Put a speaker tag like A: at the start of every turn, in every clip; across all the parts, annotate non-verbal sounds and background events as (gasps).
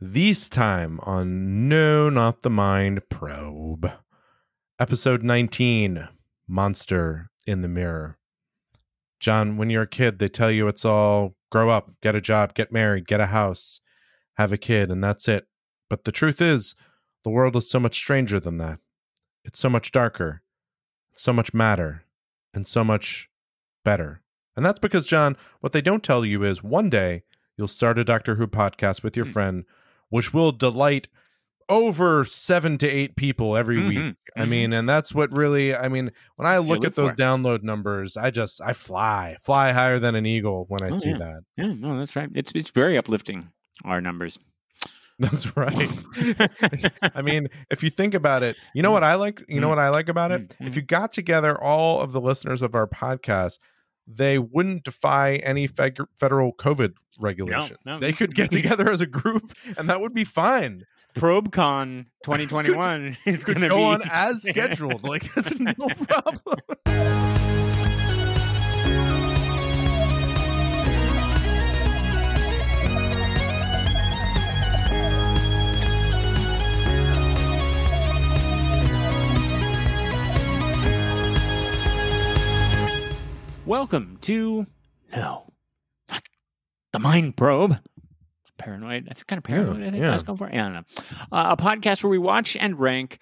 A: This time on No Not the Mind Probe. Episode 19 Monster in the Mirror. John, when you're a kid, they tell you it's all grow up, get a job, get married, get a house, have a kid, and that's it. But the truth is, the world is so much stranger than that. It's so much darker, so much madder, and so much better. And that's because, John, what they don't tell you is one day you'll start a Doctor Who podcast with your
B: Hmm.
A: friend, which will delight over seven to eight people every
B: Mhm,
A: week. I
B: mhm.
A: mean, and that's what really, I mean, when I look
B: live
A: at those download numbers, I just, I fly, fly higher than an eagle when I
B: Oh,
A: see
B: yeah.
A: that.
B: Yeah, no, that's right. It's it's very uplifting. Our numbers. (laughs)
A: That's right. (laughs) (laughs) I mean, if you think about it, you know what I like? You know
B: Mm.
A: what I like about it?
B: Mm,
A: If you got together all of the listeners of our podcast, they wouldn't defy any feg- federal COVID regulations.
B: no,
A: they could get (laughs) together as a group and that would be fine.
B: ProbeCon (laughs) 2021 is going to
A: go
B: be
A: on (laughs) as scheduled. Like, that's no problem.
B: Welcome to no, not the Mind Probe. It's paranoid. That's kind of paranoid. I think
A: yeah.
B: I was going for. Yeah, I don't know. Uh, a podcast where we watch and rank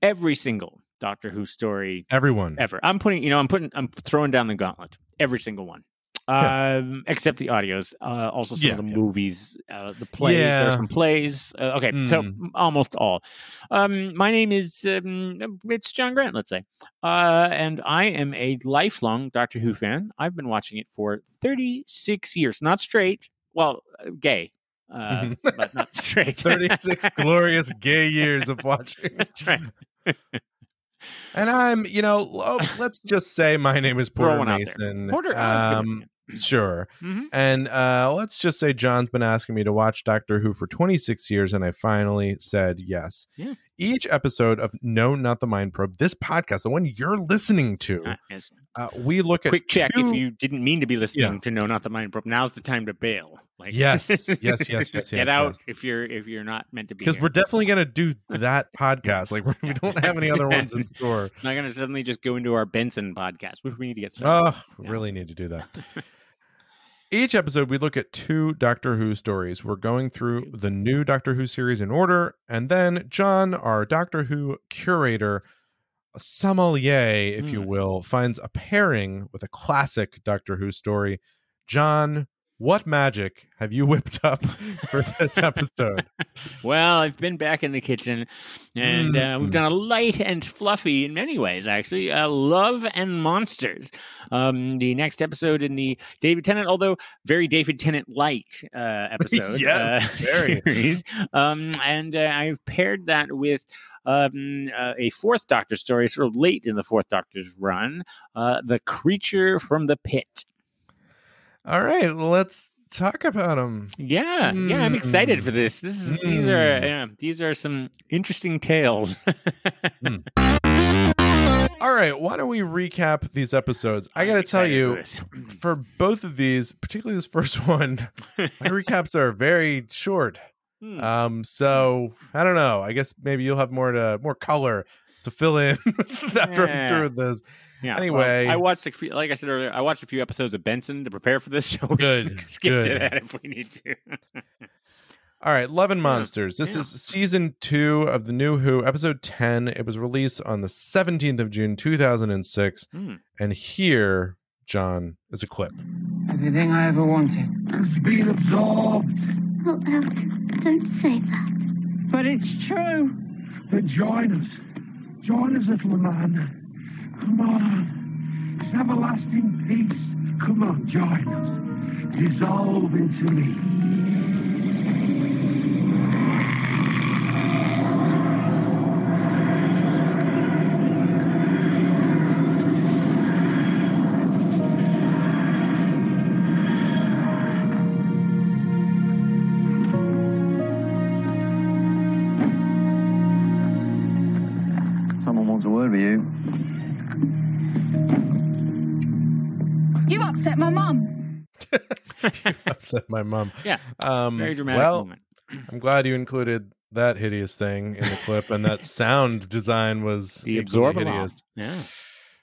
B: every single Doctor Who story
A: Everyone.
B: ever. I'm putting, you know, I'm putting, I'm throwing down the gauntlet. Every single one.
A: Yeah.
B: Um, except the audios, uh, also some
A: Yeah,
B: of the
A: yeah.
B: movies, uh, the plays. There are some plays. Uh, okay, so
A: Mm.
B: almost all. Um, my name is um, it's John Grant. Let's say, uh, and I am a lifelong Doctor Who fan. I've been watching it for 36 years, not straight. Well, uh, gay, uh, but not (laughs) straight.
A: 36 glorious gay years of watching. (laughs)
B: That's right.
A: And I'm, you know, let's just say my name is (laughs) Porter. Mason.
B: Porter, good.
A: um, sure.
B: Mhm.
A: And uh, let's just say John's been asking me to watch Doctor Who for 26 years, and I finally said yes.
B: Yeah.
A: Each episode of No, Not the Mind Probe, this podcast, the one you're listening to,
B: Uh, yes.
A: uh, we look at
B: quick check
A: two-
B: if you didn't mean to be listening
A: Yeah.
B: to no not the mind probe now's the time to bail like
A: Yes, yes, yes, (laughs) yes,
B: get
A: yes,
B: out
A: yes.
B: if you're if you're not meant to be
A: because we're definitely going to do (laughs) that podcast. Like, (laughs) we don't have any other ones in store.
B: not gonna suddenly just go into our benson podcast which we need to get started
A: Oh,
B: Yeah.
A: really need to do that. Each episode, we look at two Doctor Who stories. We're going through the new Doctor Who series in order, and then John, our Doctor Who curator, sommelier, if you
B: Mm.
A: will, finds a pairing with a classic Doctor Who story. John, what magic have you (laughs) whipped up for this (laughs) episode?
B: well i've been back in the kitchen and uh, we've
A: Mm.
B: done a light and fluffy in many ways actually uh, love and monsters um the next episode in the david tennant although very david tennant light uh (laughs) episode
A: Yes,
B: uh,
A: very.
B: series. um and uh, i've paired that with um, uh, a fourth Doctor story, sort of late in the fourth Doctor's run, uh, the creature from the pit.
A: All right, let's talk about them.
B: Yeah, yeah, I'm excited for this. This is these are
A: Mm.
B: yeah, these are some interesting tales. (laughs)
A: All right, why don't we recap these episodes? I got to tell you,
B: for
A: for both of these, particularly this first (laughs) one, my recaps are very short.
B: Hmm.
A: Um, so I don't know. I guess maybe you'll have more to more color to fill in (laughs) after I'm through with this.
B: Yeah, well,
A: anyway.
B: I watched a few, like I said earlier, I watched a few episodes of Benson to prepare for this. (laughs) So we
A: Good,
B: can skip to that if we need to.
A: All right, Love and Monsters. This
B: yeah.
A: is season two of the New Who, episode ten. It was released on the 17th of June, 2006.
B: Hmm.
A: And here, John, is a clip.
C: Everything I ever wanted.
D: has been absorbed.
E: Oh, Elf, don't say that.
C: But it's true.
D: Then join us. Join us, little man. Come on. It's everlasting peace. Come on, join us. Dissolve into me.
E: Upset my mum.
A: upset my mom.
B: Yeah,
A: Um,
B: Very dramatic
A: well,
B: moment. (clears throat)
A: I'm glad you included that hideous thing in the clip, and that (laughs) sound design was
B: The absorb
A: hideous.
B: Yeah.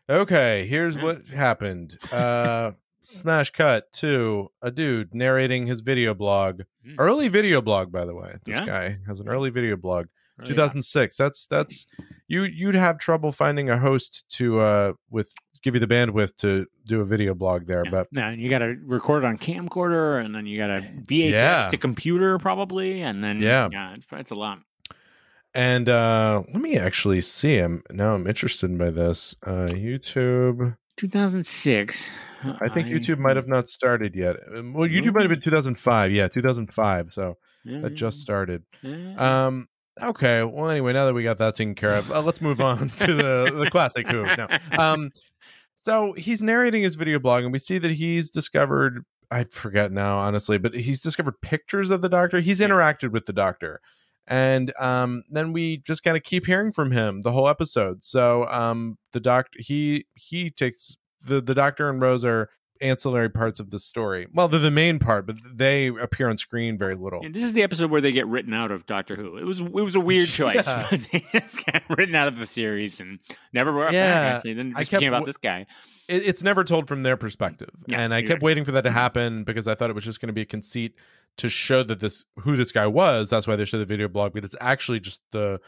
A: Okay, here's
B: Yeah.
A: what happened. Uh smash cut to a dude narrating his video blog.
B: Mm.
A: Early video blog, by the way. This
B: Yeah.
A: guy has an early video blog.
B: Really
A: 2006. That's that's you you'd have trouble finding a host to uh with give you the bandwidth to do a video blog there,
B: Yeah.
A: but
B: now you got to record it on camcorder, and then you got to VHS
A: Yeah.
B: to computer probably, and then
A: Yeah.
B: yeah, it's, it's a lot.
A: and uh let me actually see him. Now I'm interested by this. Uh YouTube
B: 2006.
A: I think YouTube might have not started yet. Um, Well, YouTube might have been 2005. Yeah, 2005. So that just started.
B: Yeah.
A: Um. Okay. Well, anyway, now that we got that taken care of, uh, let's move on to the the classic Who. No. Um. So he's narrating his video blog, and we see that he's discovered. I forget now, honestly, but he's discovered pictures of the doctor. He's interacted with the doctor, and um, then we just kind of keep hearing from him the whole episode. So um, the doctor he he takes the the doctor and Rose are ancillary parts of the story. Well, they're the main part, but they appear on screen very little.
B: And this is the episode where they get written out of Doctor Who. It was it was a weird (laughs) choice.
A: Yeah. (laughs)
B: they just got written out of the series and never brought
A: Yeah,
B: back. Actually, then it
A: I
B: just
A: kept
B: about
A: w-
B: this guy.
A: it, it's never told from their perspective
B: Yeah,
A: and i kept
B: exactly.
A: waiting for that to happen because i thought it was just going to be a conceit to show that this who this guy was that's why they showed the video blog but it's actually just the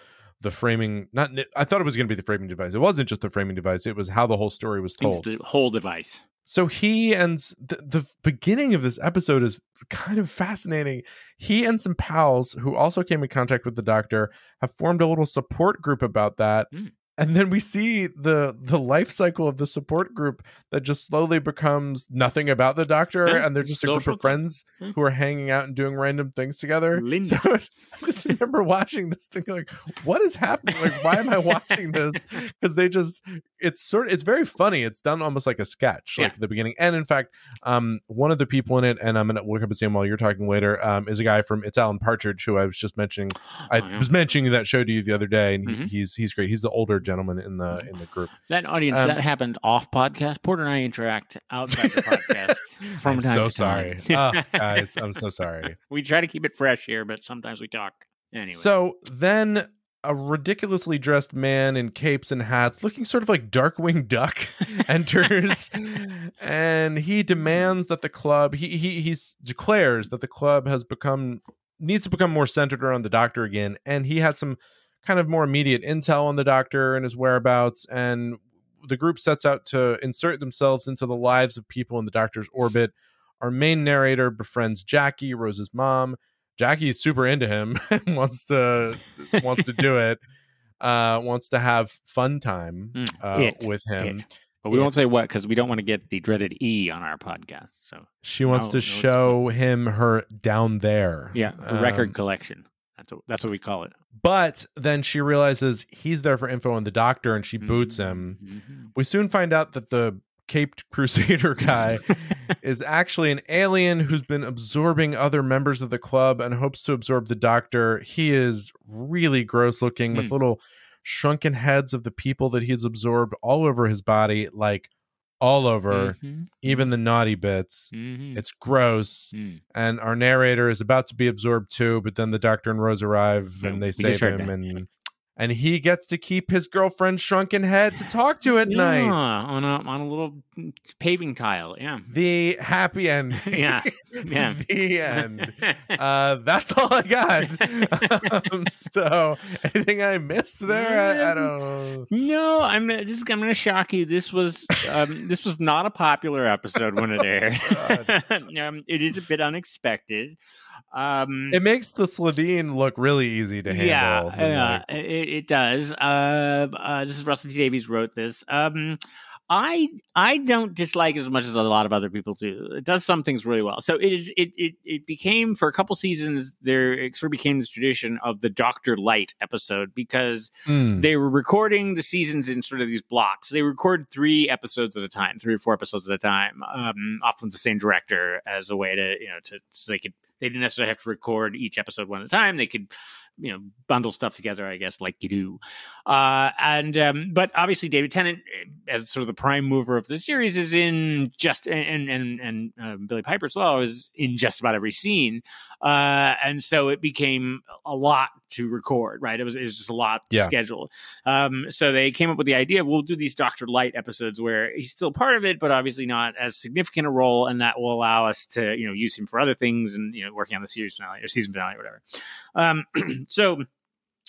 A: the framing not i thought it was going to be the framing device it wasn't just the framing device it was how the whole story was
B: It's
A: told
B: the whole device.
A: So he and the, the beginning of this episode is kind of fascinating he and some pals who also came in contact with the doctor have formed a little support group about that
B: Mm.
A: And then we see the the life cycle of the support group that just slowly becomes nothing about the doctor
B: Yeah,
A: and they're just a group of friends
B: Yeah.
A: who are hanging out and doing random things together
B: Linda.
A: so (laughs) i just remember watching this thing like what is happening like why am i watching this (laughs) because they just it's sort of it's very funny it's done almost like a sketch like
B: Yeah.
A: at the beginning and in fact um one of the people in it and i'm gonna look up and see him while you're talking later um is a guy from it's alan partridge who i was just mentioning (gasps) i
B: Oh,
A: was mentioning that show to you the other day and he,
B: Mhm.
A: he's he's great he's the older gentleman in the in the group.
B: That audience,
A: Um,
B: that happened off podcast. Porter and I interact outside the podcast (laughs) from
A: i'm
B: time
A: so sorry. Oh, (laughs) guys i'm so sorry.
B: We try to keep it fresh here, but sometimes we talk. Anyway.
A: So then a ridiculously dressed man in capes and hats, looking sort of like Darkwing Duck, (laughs) enters and he demands that the club he he he declares that the club has become needs to become more centered around the doctor again and he had some kind of more immediate intel on the doctor and his whereabouts and the group sets out to insert themselves into the lives of people in the doctor's orbit our main narrator befriends Jackie, Rose's mom. Jackie is super into him (laughs) and wants to wants to do it. Uh, wants to have fun time (laughs)
B: Mm,
A: uh,
B: it,
A: with him.
B: it. but we won't say what because we don't want to get the dreaded E on our podcast. So
A: She wants
B: No,
A: to
B: no,
A: show him her down there.
B: yeah, the record
A: Um,
B: collection. That's what, that's what we call it.
A: but then she realizes he's there for info on the doctor, and she boots him.
B: Mhm.
A: We soon find out that the caped (laughs) crusader guy (laughs) is actually an alien who's been absorbing other members of the club and hopes to absorb the doctor. He is really gross looking with
B: Hmm.
A: little shrunken heads of the people that he's absorbed all over his body, like all over,
B: Mhm.
A: even the naughty bits.
B: Mhm.
A: It's gross.
B: Mm.
A: And our narrator is about to be absorbed too, but then the doctor and Rose arrive and they save him and and he gets to keep his girlfriend's shrunken head to talk to at
B: Yeah,
A: night.
B: on a on a little paving tile. Yeah,
A: The happy end. (laughs)
B: yeah, yeah. (laughs)
A: the end. (laughs) uh that's all i got um, so anything i missed there I, I don't
B: No, I'm this I'm going to shock you. This was um, this was not a popular episode when it aired. um, it is a bit unexpected. Um,
A: it makes the Slitheen look really easy to handle
B: yeah, yeah, it, it does. Uh, uh, this is Russell T Davies wrote this. Um, I I don't dislike it as much as a lot of other people do. It does some things really well. So it is it it it became for a couple seasons there it sort of became this tradition of the Doctor Light episode because
A: mm,
B: they were recording the seasons in sort of these blocks. They record three episodes at a time, three or four episodes at a time, um, often the same director as a way to, you know, to so they could they didn't necessarily have to record each episode one at a time. They could you know bundle stuff together i guess like you do. Uh and um but obviously david tennant eh, as sort of the prime mover of the series is in just and and and uh, billie piper as well is in just about every scene. Uh and so it became a lot to record right? It was it was just a lot to
A: Yeah.
B: schedule. Um so they came up with the idea of we'll do these dr light episodes where he's still part of it but obviously not as significant a role and that will allow us to you know use him for other things and you know working on the series finale or season finale or whatever um (clears throat) so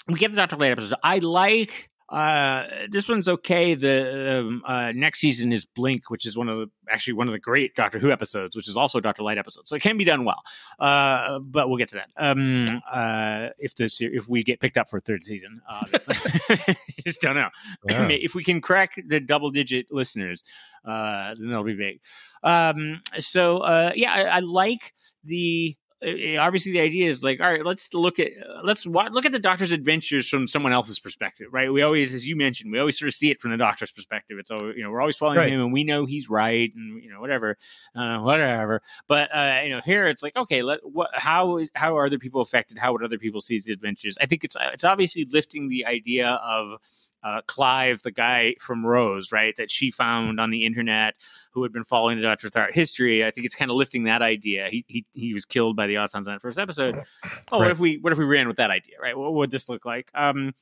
B: we get the Doctor Light episode. I like uh this one's okay. The um, uh, next season is Blink, which is one of the actually one of the great Doctor Who episodes, which is also Doctor Light episode. So it can be done well. Uh, but we'll get to that. Um, uh, if this if we get picked up for a third season, uh, (laughs) just don't know.
A: Yeah.
B: if we can crack the double digit listeners, uh, then that'll be big. Um, so uh, yeah, I, I like the. Uh, Obviously, the idea is like, all right, let's look at uh, let's wa- look at the Doctor's adventures from someone else's perspective, right? We always, as you mentioned, we always sort of see it from the Doctor's perspective. It's all you know, we're always following
A: Right.
B: him, and we know he's right, and you know, whatever, uh, whatever. But uh, you know, here it's like, okay, let what how is how are other people affected? How would other people see these adventures? I think it's it's obviously lifting the idea of uh, Clive, the guy from Rose, right, that she found on the internet, who had been following the Doctor throughout history. I think it's kind of lifting that idea. He he, he was killed by the Autons in that first episode. (clears throat) Oh, what if we what if we ran with that idea, right? What would this look like? Um,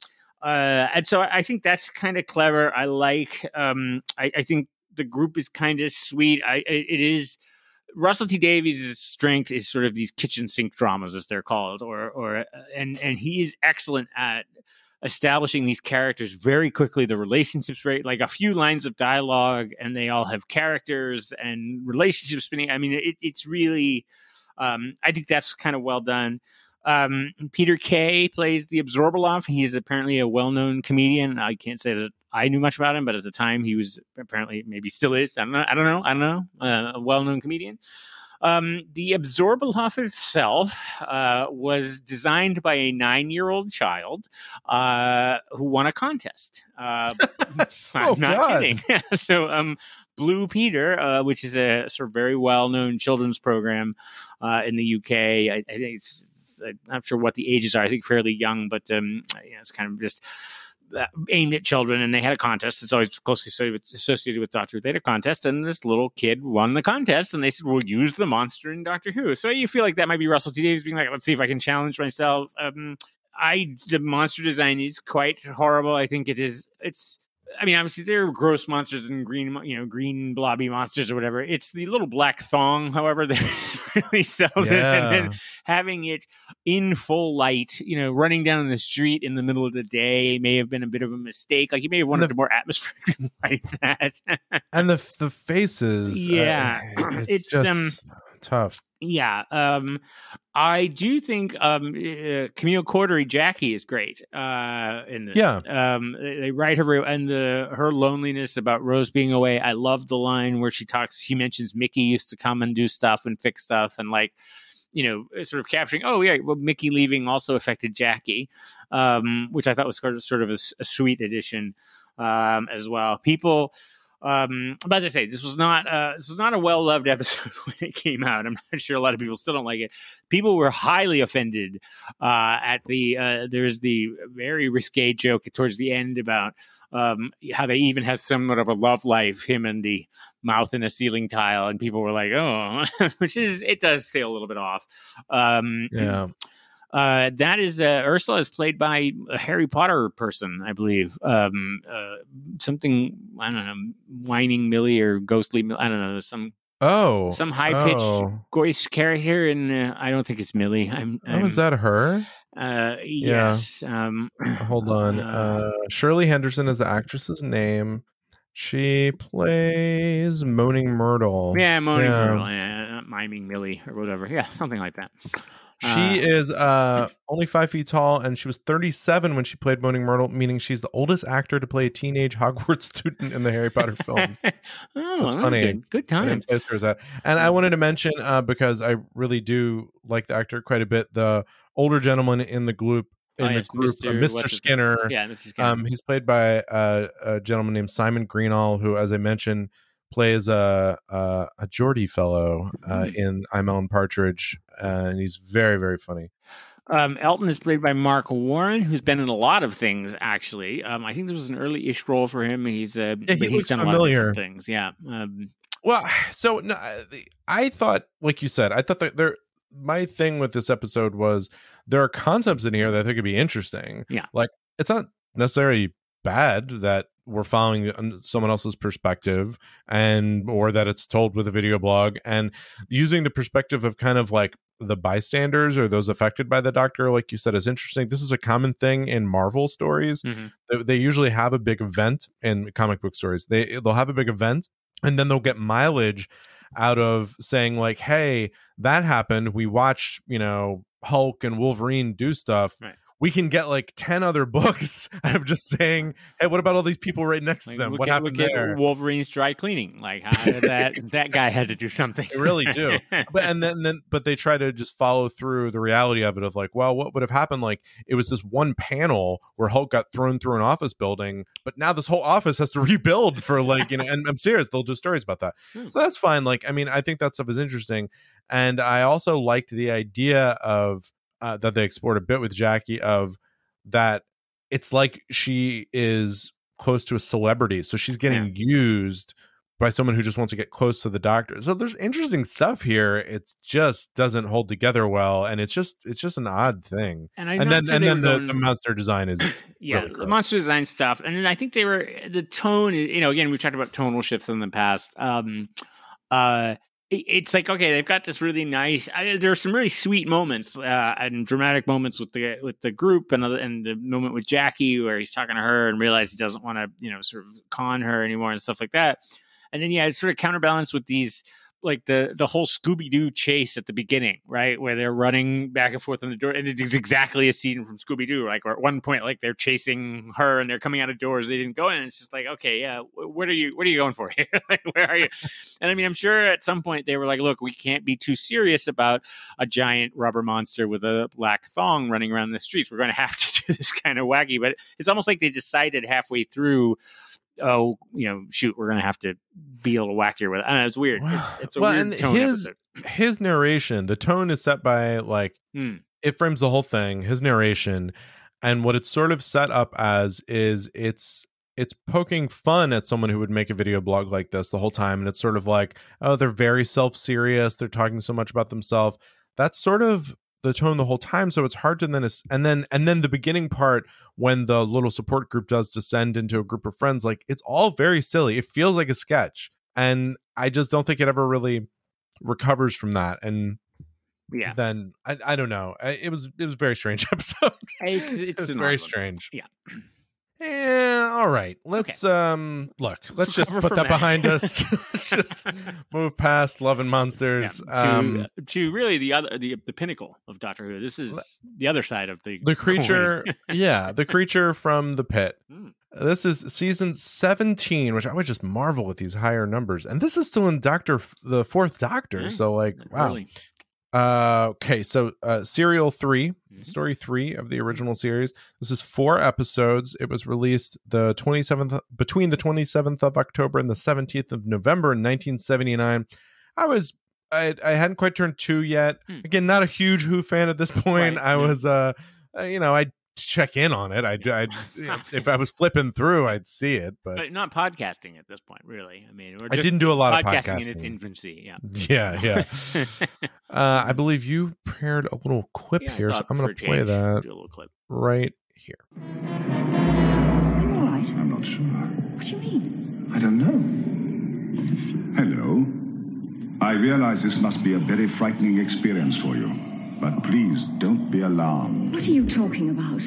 B: uh, and so I think that's kind of clever. I like. Um, I, I think the group is kind of sweet. I it it is. Russell T Davies' strength is sort of these kitchen sink dramas, as they're called, or or and and he is excellent at establishing these characters very quickly. The relationships, right, like a few lines of dialogue, and they all have characters and relationships spinning. I mean, it, it's really, um, I think that's kind of well done. Um, Peter Kay plays the Abzorbaloff. He is apparently a well-known comedian. I can't say that I knew much about him, but at the time he was apparently maybe still is. I don't know. I don't know. I don't know. Uh, a well-known comedian. Um, the Abzorbaloff itself uh, was designed by a nine-year-old child uh, who won a contest. Uh, (laughs) I'm
A: Oh,
B: not
A: God.
B: kidding. (laughs) so, um, Blue Peter, uh, which is a sort of very well-known children's program uh, in the UK. I, I think it's, it's I'm not sure what the ages are. I think fairly young, but um, you know, it's kind of just aimed at children. And they had a contest. It's always closely associated with, Doctor Who. They had a contest, and this little kid won the contest. And they said, "We'll use the monster in Doctor Who." So you feel like that might be Russell T Davies being like, "Let's see if I can challenge myself." Um, I the monster design is quite horrible. I think it is. It's. I mean, obviously they're gross monsters and green, you know, green blobby monsters or whatever. It's the little black thong, however, (laughs) that really sells it, and then having it in full light, you know, running down the street in the middle of the day may have been a bit of a mistake. Like you may have wanted
A: The-
B: a more atmospheric (laughs) like that.
A: and the the faces. uh,
B: Yeah. (clears throat)
A: it's,
B: It's,
A: just
B: um,
A: tough.
B: Yeah, um, I do think um, uh, Camille Coduri Jackie is great uh, in this.
A: Yeah.
B: um, they, write her and the her loneliness about Rose being away. I love the line where she talks. She mentions Mickey used to come and do stuff and fix stuff and like you know, sort of capturing. Oh yeah, well, Mickey leaving also affected Jackie, um, which I thought was sort of sort of a, a sweet addition um, as well. People. Um, but as I say, this was not uh, this was not a well loved (laughs) episode when it came out. I'm not sure a lot of people still don't like it. People were highly offended uh, at the uh, there's the very risque joke towards the end about um, how they even have somewhat of a love life, him and the mouth in a ceiling tile, and people were like, oh, (laughs) which is it does say a little bit off. Um,
A: Yeah.
B: Uh, that is uh, Ursula is played by a Harry Potter person, I believe. Um, uh, something I don't know, whining Millie or ghostly. I don't know, some
A: Oh.
B: some high pitched
A: oh.
B: voice character, and uh, I don't think it's Millie. I'm.
A: Oh,
B: I'm
A: is that her?
B: Uh,
A: Yeah.
B: yes. Um, (clears throat)
A: Hold on. Uh, Shirley Henderson is the actress's name. She plays Moaning Myrtle.
B: yeah, Moaning
A: yeah.
B: Myrtle, yeah, miming Millie or whatever. Yeah, something like that.
A: She
B: Uh,
A: is uh, only five feet tall, and she was 37 when she played Moaning Myrtle, meaning she's the oldest actor to play a teenage (laughs) Hogwarts student in the Harry Potter films. (laughs)
B: oh,
A: That's funny.
B: Good, good time.
A: didn't place her as that. And I wanted to mention uh, because I really do like the actor quite a bit. The older gentleman in the group in
B: Oh,
A: the
B: yes,
A: group, uh,
B: Mr.
A: Mr.
B: what's his-
A: Skinner.
B: Yeah, is kind
A: Um, he's played by uh, a gentleman named Simon Greenall, who, as I mentioned, plays a a, a Geordie fellow uh,
B: Mm.
A: in I'm Alan Partridge, uh, and he's very very funny.
B: Um, Elton is played by Marc Warren, who's been in a lot of things. Actually, um, I think this was an early-ish role for him. He's uh,
A: Yeah, he
B: he's done
A: familiar.
B: a lot of things. Yeah, um,
A: Well, (sighs) so no, I- I thought, like you said, I thought that there. My thing with this episode was there are concepts in here that I think could be interesting.
B: Yeah.
A: like it's not necessarily bad that we're following someone else's perspective and or that it's told with a video blog and using the perspective of kind of like the bystanders or those affected by the doctor like you said is interesting this is a common thing in marvel stories
B: mhm.
A: they, they usually have a big event in comic book stories they they'll have a big event and then they'll get mileage out of saying like hey that happened we watched you know hulk and wolverine do stuff
B: Right.
A: We can get like 10 other (laughs) books out of just saying hey what about all these people right next
B: Like,
A: to them what
B: at-
A: happened there
B: Wolverine's dry cleaning. Like how did that (laughs) that guy had to do something.
A: They really do. (laughs) but and then, then but they try to just follow through the reality of it of like well what would have happened like it was this one panel where hulk got thrown through an office building but now this whole office has to rebuild for like you know and i'm serious they'll do stories about that
B: Hmm.
A: so that's fine like i mean i think that stuff is interesting and i also liked the idea of uh, that they explored a bit with jackie of that it's like she is close to a celebrity so she's getting used by someone who just wants to get close to the doctor. So there's interesting stuff here. It just doesn't hold together well, and it's just it's just an odd thing.
B: and,
A: and then
B: sure
A: and then the,
B: going-
A: the monster design is (coughs)
B: yeah,
A: really
B: the monster design stuff, and then I think they were the tone. You know, again, we've talked about tonal shifts in the past. Um, uh, it's like okay, they've got this really nice. I, there are some really sweet moments uh, and dramatic moments with the with the group, and and the moment with Jackie where he's talking to her and realizes he doesn't want to, you know, sort of con her anymore and stuff like that. And then yeah, it's sort of counterbalanced with these like the the whole Scooby Doo chase at the beginning, right, where they're running back and forth in the door, and it's exactly a scene from Scooby Doo. Like, or at one point, like they're chasing her and they're coming out of doors they didn't go in. And it's just like, okay, yeah, wh- what are you, what are you going for here? (laughs) like, where are you? And I mean, I'm sure at some point they were like, look, we can't be too serious about a giant rubber monster with a black thong running around the streets. We're going to have to (laughs) do this kind of wacky. But it's almost like they decided halfway through. Oh, you know, shoot, we're gonna have to be a little wackier with it. I know, it's weird. It's, (sighs) it's a
A: Well,
B: weird
A: and
B: tone
A: his-
B: episode.
A: his narration. The tone is set by like
B: Hmm.
A: it frames the whole thing. His narration and what it's sort of set up as is it's it's poking fun at someone who would make a video blog like this the whole time and it's sort of like oh they're very self-serious they're talking so much about themselves that's sort of the tone the whole time so it's hard to then and then and then the beginning part when the little support group does descend into a group of friends like it's all very silly. It feels like a sketch and i just don't think it ever really recovers from that and
B: Yeah,
A: then I, I don't know. It was it was a very strange (laughs) episode.
B: It's,
A: it was very strange.
B: Yeah.
A: Yeah all right. Let's um look let's just
B: Recover
A: put that behind us. (laughs) (laughs) Just move past love and monsters
B: to,
A: um
B: to really the other the, the pinnacle of Doctor Who. This is the other side of the
A: the creature (laughs) yeah the creature from the pit.
B: Hmm.
A: this is season 17 which i would just marvel with these higher numbers. And this is still in doctor the fourth doctor.
B: Yeah,
A: so like wow.
B: Early.
A: Uh okay so uh serial 3
B: Mhm.
A: story 3 of the original series. This is four episodes. It was released the 27th between the 27th of october and the 17th of november in 1979 i was i i hadn't quite turned two yet.
B: Hmm.
A: again not a huge who fan at this (laughs) point.
B: Right,
A: i was uh uh, you know i'd check in on it i'd, I'd (laughs) if i was flipping through i'd see it but
B: but not podcasting at this point, really. I mean, we're
A: i didn't do a lot of
B: podcasting,
A: podcasting
B: in its infancy. Yeah, (laughs)
A: yeah yeah (laughs) uh i believe you prepared a little clip
B: Yeah,
A: here so i'm gonna play
B: change,
A: that
B: Do a little clip.
A: right here
E: Are you all right?
D: I'm not sure.
E: What do you mean?
D: I don't know. Hello. I realize this must be a very frightening experience for you, but please don't be alarmed.
E: What are you talking about?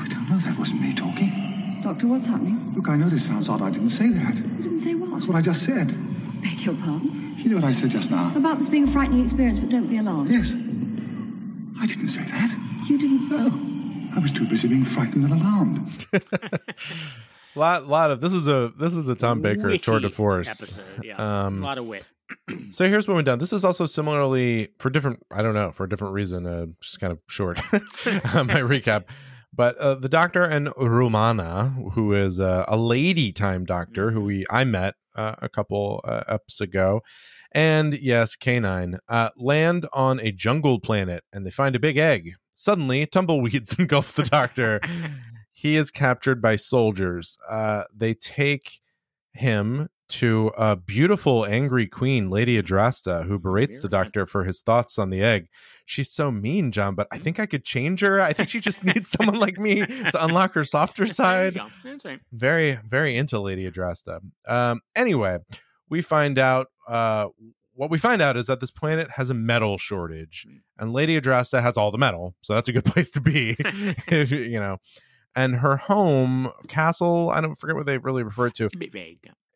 D: I don't know, that wasn't me talking.
E: Doctor, what's happening?
D: Look, I know this sounds odd. I didn't say that.
E: You didn't say what?
D: That's what I just said.
E: Beg your pardon?
D: You know what I said just now?
E: About this being a frightening experience, but don't be alarmed.
D: Yes. I didn't say that.
E: You didn't.
D: No. I was too busy being frightened and alarmed. (laughs)
A: lot lot of this is a this is the tom baker tour de force
B: episode. Yeah,
A: um
B: a lot of wit. (clears throat)
A: so here's what went down this is also similarly for different i don't know for a different reason uh just kind of short (laughs) uh, my recap but uh, the doctor and romana who is uh, a lady time doctor who we i met uh, a couple uh, eps ago. And yes, K9 uh, land on a jungle planet and they find a big egg. Suddenly, tumbleweeds (laughs) engulf the doctor. (laughs) he is captured by soldiers. Uh, they take him to a beautiful, angry queen, Lady Adrasta, who berates the doctor for his thoughts on the egg. She's so mean, John, but I think I could change her. I think she just needs (laughs) someone like me to unlock her softer (laughs) side.
B: right.
A: Very, very into Lady Adrasta. Um, anyway, we find out uh, what we find out is that this planet has a metal shortage,
B: Hmm.
A: and Lady Adrasta has all the metal, so that's a good (laughs) place to be. if you know, and her home castle, I don't forget what they really refer to.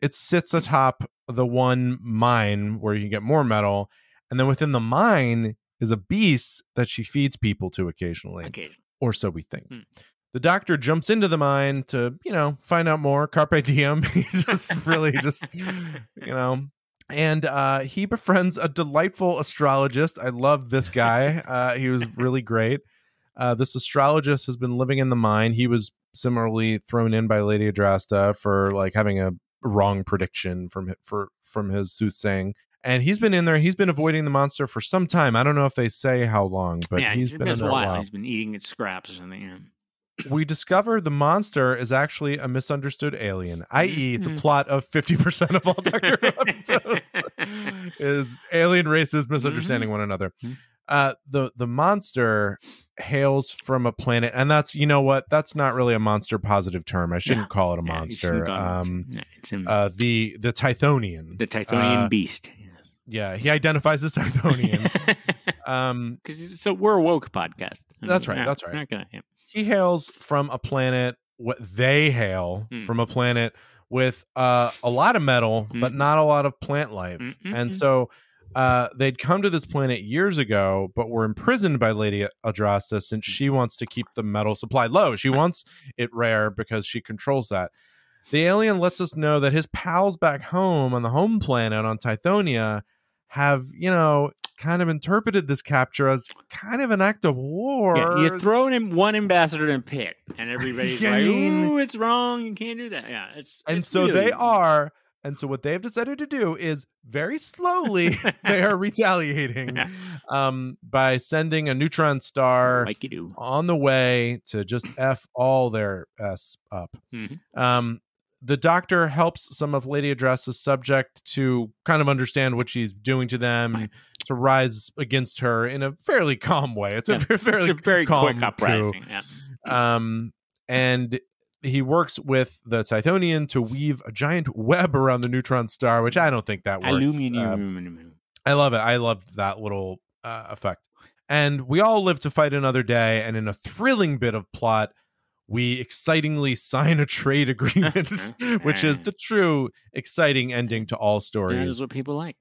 B: It's a bit vague. yeah.
A: It sits atop the one mine where you can get more metal, and then within the mine is a beast that she feeds people to occasionally
B: Occasionally.
A: or so we think.
B: Hmm.
A: The doctor jumps into the mine to, you know, find out more. Carpe diem. (laughs) he just really just, you know, and uh, he befriends a delightful astrologist. I love this guy. (laughs) Uh, he was really great. Uh, this astrologist has been living in the mine. He was similarly thrown in by Lady Adrasta for like having a wrong prediction from for from his soothsaying. And he's been in there. He's been avoiding the monster for some time. I don't know if they say how long, but
B: yeah,
A: he's been
B: been
A: in
B: a
A: there a
B: while.
A: while
B: He's been eating its scraps or something. Yeah.
A: we discover the monster is actually a misunderstood alien, i.e., the
B: Mhm.
A: plot of 50% of all Doctor Who (laughs) episodes (laughs) is alien races misunderstanding one another.
B: Mhm.
A: Uh, the the monster hails from a planet, and that's you know what that's not really a monster positive term. I shouldn't call it a monster.
B: shouldn't call it a.
A: Um,
B: it's
A: uh, the the Tythonian.
B: the Tythonian
A: uh,
B: beast.
A: yeah, he identifies as Tythonian. (laughs) um,
B: Because so we're a woke podcast. I
A: That's
B: mean,
A: right, that's right.
B: gonna, yeah.
A: he hails from a planet what they hail
B: Hmm.
A: from a planet with uh, a lot of metal but
B: Mhm.
A: not a lot of plant life
B: Mm-mm-mm.
A: and so uh, they'd come to this planet years ago but were imprisoned by lady adrasta since she wants to keep the metal supply low she wants it rare because she controls that the alien lets us know that his pals back home on the home planet on tithonia have you know kind of interpreted this capture as kind of an act of war
B: Yeah, you're throwing him one ambassador in a pit, and everybody's (laughs) like,
A: mean-
B: "Ooh, it's wrong. You can't do that." Yeah, it's
A: and
B: it's
A: so
B: really-
A: they are and so what they've decided to do is very slowly (laughs) (laughs) they are retaliating (laughs) um, by sending a neutron star on the way to just f all their s up
B: Mhm.
A: um, the doctor helps some of lady Adrasta's subject to kind of understand what she's doing to them
B: Right.
A: to rise against her in a fairly calm way it's
B: Yeah,
A: a fairly
B: It's a very
A: calm
B: quick uprising. Yeah.
A: um, and he works with the Tythonian to weave a giant web around the neutron star, which I don't think that works.
B: Aluminum.
A: Um, I love it. I loved that little uh, effect. And we all live to fight another day. And in a thrilling bit of plot, we excitingly (laughs) sign a trade agreement, (laughs) (laughs) which is the true exciting ending to all
B: that
A: stories.
B: is what people like.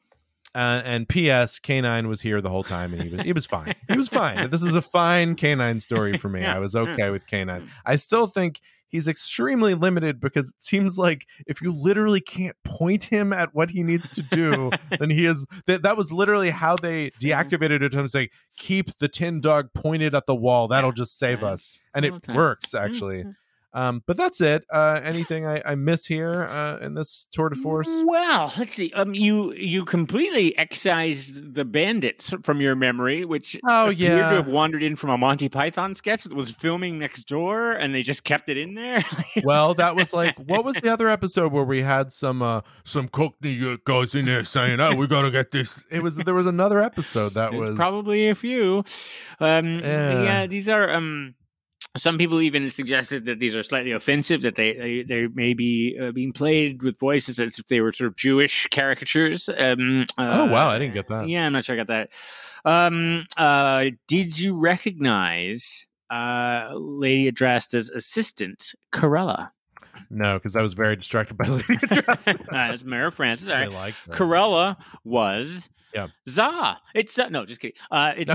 A: Uh, and P.S. K9 was here the whole time, and he was he was fine. He was fine. This is a fine K9 story for me. I was okay with K9. I still think he's extremely limited because it seems like if you literally can't point him at what he needs to do, (laughs) then he is that that was literally how they deactivated it. Him saying, "Keep the tin dog pointed at the wall. That'll just save
B: Yeah,
A: us," and it works actually. Um, but that's it. Uh, anything I, I miss here uh, in this tour de force?
B: Well, let's see. Um, you you completely excised the bandits from your memory, which
A: Oh,
B: appeared
A: yeah.
B: to have wandered in from a Monty Python sketch that was filming next door, and they just kept it in there. (laughs)
A: well, that was like what was the other episode where we had some uh some cockney uh, guys in there saying, "Oh, we got to get this." It was there was another episode that
B: There's
A: was
B: probably a few. Um,
A: Yeah.
B: yeah, these are. Um, some people even suggested that these are slightly offensive, that they they, they may be uh, being played with voices as if they were sort of Jewish caricatures. Um,
A: Oh, wow,
B: uh,
A: I didn't get that.
B: Yeah, I'm not sure I got that. Um, uh, did you recognize uh, Lady Adrasta's assistant, Karela?
A: no, because I was very distracted by (laughs) Lady (laughs) Adrasta.
B: Uh, it's Mara Francis. All
A: I
B: right.
A: like that.
B: Karela was
A: Yeah.
B: Za. It's uh, no, just kidding. Uh, it's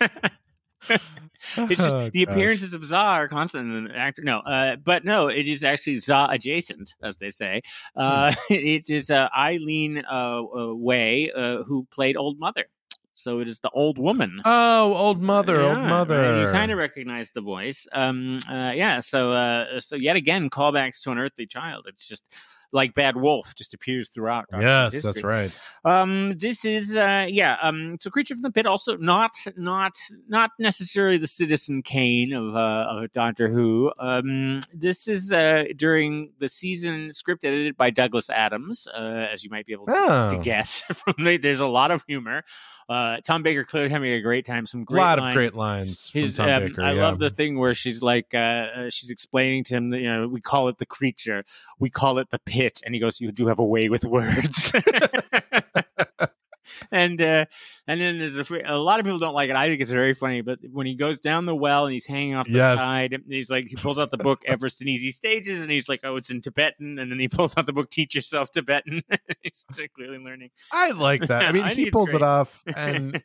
B: (laughs) (laughs) it's just
A: Oh,
B: the
A: gosh.
B: appearances of Za are constant in the actor. No, uh, but no, it is actually Za adjacent, as they say. Uh,
A: Hmm. (laughs)
B: it is uh, Eileen uh, uh, Way uh, who played Old Mother. So it is the old woman.
A: Oh, old mother, old
B: Yeah,
A: mother.
B: right, You kind of recognize the voice. Um, uh, yeah. So, uh, so yet again, callbacks to An Unearthly Child. It's just like Bad Wolf, just appears throughout. Doctor
A: yes, that's right.
B: Um, this is uh, yeah. Um, so creature from the pit, also not not not necessarily the Citizen Kane of uh, of Doctor Who. Um, this is uh during the season script edited by Douglas Adams, uh, as you might be able to, to
A: Oh.
B: guess. (laughs) From the, there's a lot of humor. Uh, Tom Baker clearly having a great time. Some great A
A: lot
B: lines.
A: of great lines from
B: His,
A: Tom
B: um,
A: Baker.
B: I
A: yeah.
B: love the thing where she's like, uh, uh, she's explaining to him that you know we call it the creature, we call it the pit, and he goes, "You do have a way with words." (laughs) and uh, and then there's a, a lot of people don't like it. I think it's very funny, but when he goes down the well and he's hanging off the
A: Yes.
B: side, and he's like, he pulls out the book Everest and Easy Stages, and he's like, "Oh, it's in Tibetan," and then he pulls out the book Teach Yourself Tibetan. (laughs) he's clearly learning.
A: I like that. I mean, (laughs)
B: I
A: he pulls it off, and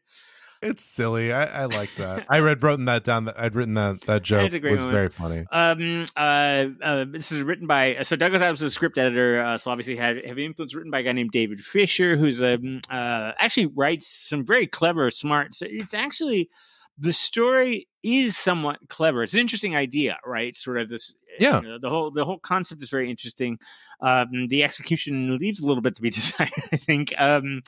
A: it's silly. I, I like that. (laughs) I read written that down. That I'd written that that joke
B: a great
A: was very funny.
B: Um, uh, uh, this is written by so Douglas Adams is a script editor, uh, so obviously had heavy influence. Written by a guy named David Fisher, who's um, uh, actually writes some very clever, smart. So it's actually the story is somewhat clever. It's an interesting idea, right? Sort of this.
A: Yeah.
B: you know, the whole the whole concept is very interesting. Um, the execution leaves a little bit to be (laughs) desired. I think. Um,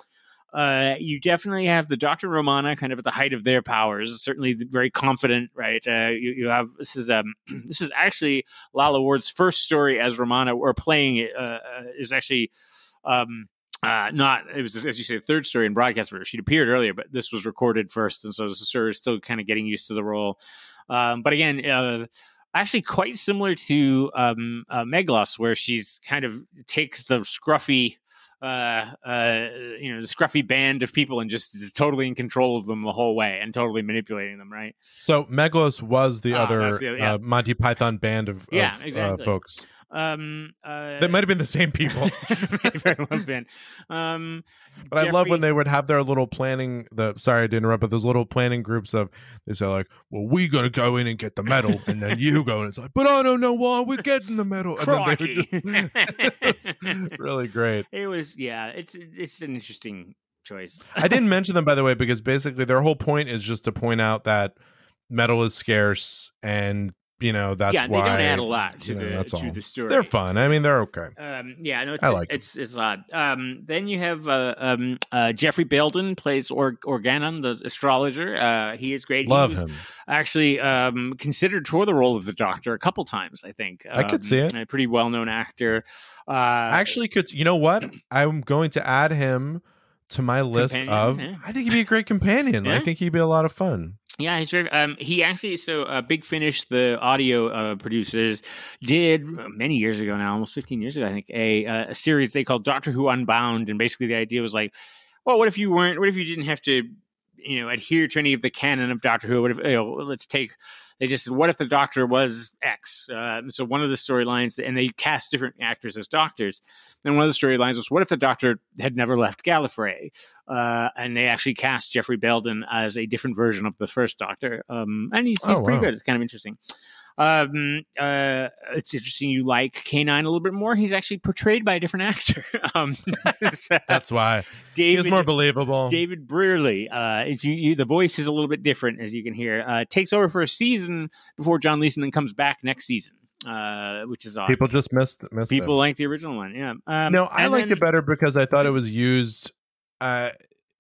B: uh, you definitely have the Doctor Romana kind of at the height of their powers. Certainly very confident, right? Uh, you, you have this is um (clears throat) this is actually Lalla Ward's first story as Romana or playing it uh, uh, is actually um uh not it was as you say the third story in broadcast her. She'd appeared earlier, but this was recorded first, and so this is still kind of getting used to the role. Um, but again, uh, actually quite similar to um, uh, Meglos, where she's kind of takes the scruffy, uh, uh, you know, the scruffy band of people and just is totally in control of them the whole way and totally manipulating them, right?
A: So Meglos was the
B: Ah,
A: other
B: that's the- yeah.
A: uh, Monty Python band of,
B: Yeah,
A: of,
B: exactly.
A: uh, folks.
B: Um, uh,
A: They might have been the same people. (laughs)
B: very well have been. Um,
A: But I love when they would have their little planning. The sorry to interrupt, but those little planning groups of they say like, "Well, we gonna go in and get the medal, and then you go." And it's like, "But I don't know why we're getting the medal." And then they would just (laughs) really great.
B: It was, yeah. It's it's an interesting choice.
A: I didn't mention them by the way because basically their whole point is just to point out that metal is scarce, and you know that's
B: yeah,
A: why
B: they don't add a lot to
A: you know,
B: the
A: that's
B: to
A: all.
B: the story.
A: They're fun. I mean, they're okay.
B: Um, yeah, no, it's
A: I like
B: it's it's odd. Um, then you have uh, um, uh, Geoffrey Bayldon plays or- Organon, the astrologer. Uh, he is great.
A: Love
B: he was
A: him.
B: Actually, um, considered for the role of the Doctor a couple times. I think
A: I could
B: Um,
A: see it.
B: A pretty well known actor. Uh,
A: Actually, could you know what? I'm going to add him to my list
B: Companion,
A: of.
B: yeah.
A: I think he'd be a great companion. I think he'd be a lot of fun.
B: Yeah, he's very. Um, he actually so uh, Big Finish, the audio uh, producers, did uh, many years ago now, almost fifteen years ago, I think, a uh, a series they called Doctor Who Unbound, and basically the idea was like, well, what if you weren't? What if you didn't have to, you know, adhere to any of the canon of Doctor Who? What if you know, let's take they just said, what if the doctor was X? Uh, so one of the storylines, and they cast different actors as doctors. And one of the storylines was, what if the doctor had never left Gallifrey? Uh, and they actually cast Geoffrey Bayldon as a different version of the first doctor. Um, and he's, he's
A: Oh,
B: pretty
A: wow.
B: good. It's kind of interesting. Um, uh, it's interesting you like K9 a little bit more. He's actually portrayed by a different actor. (laughs) um, (laughs)
A: That's why he is more believable.
B: David Brearley. Uh, if you, you, the voice is a little bit different, as you can hear. Uh, takes over for a season before John Leeson then comes back next season, uh, which is odd.
A: People just missed missed
B: People
A: it.
B: like the original one. Yeah. Um,
A: no, I liked
B: then-
A: it better because I thought it was used. Uh,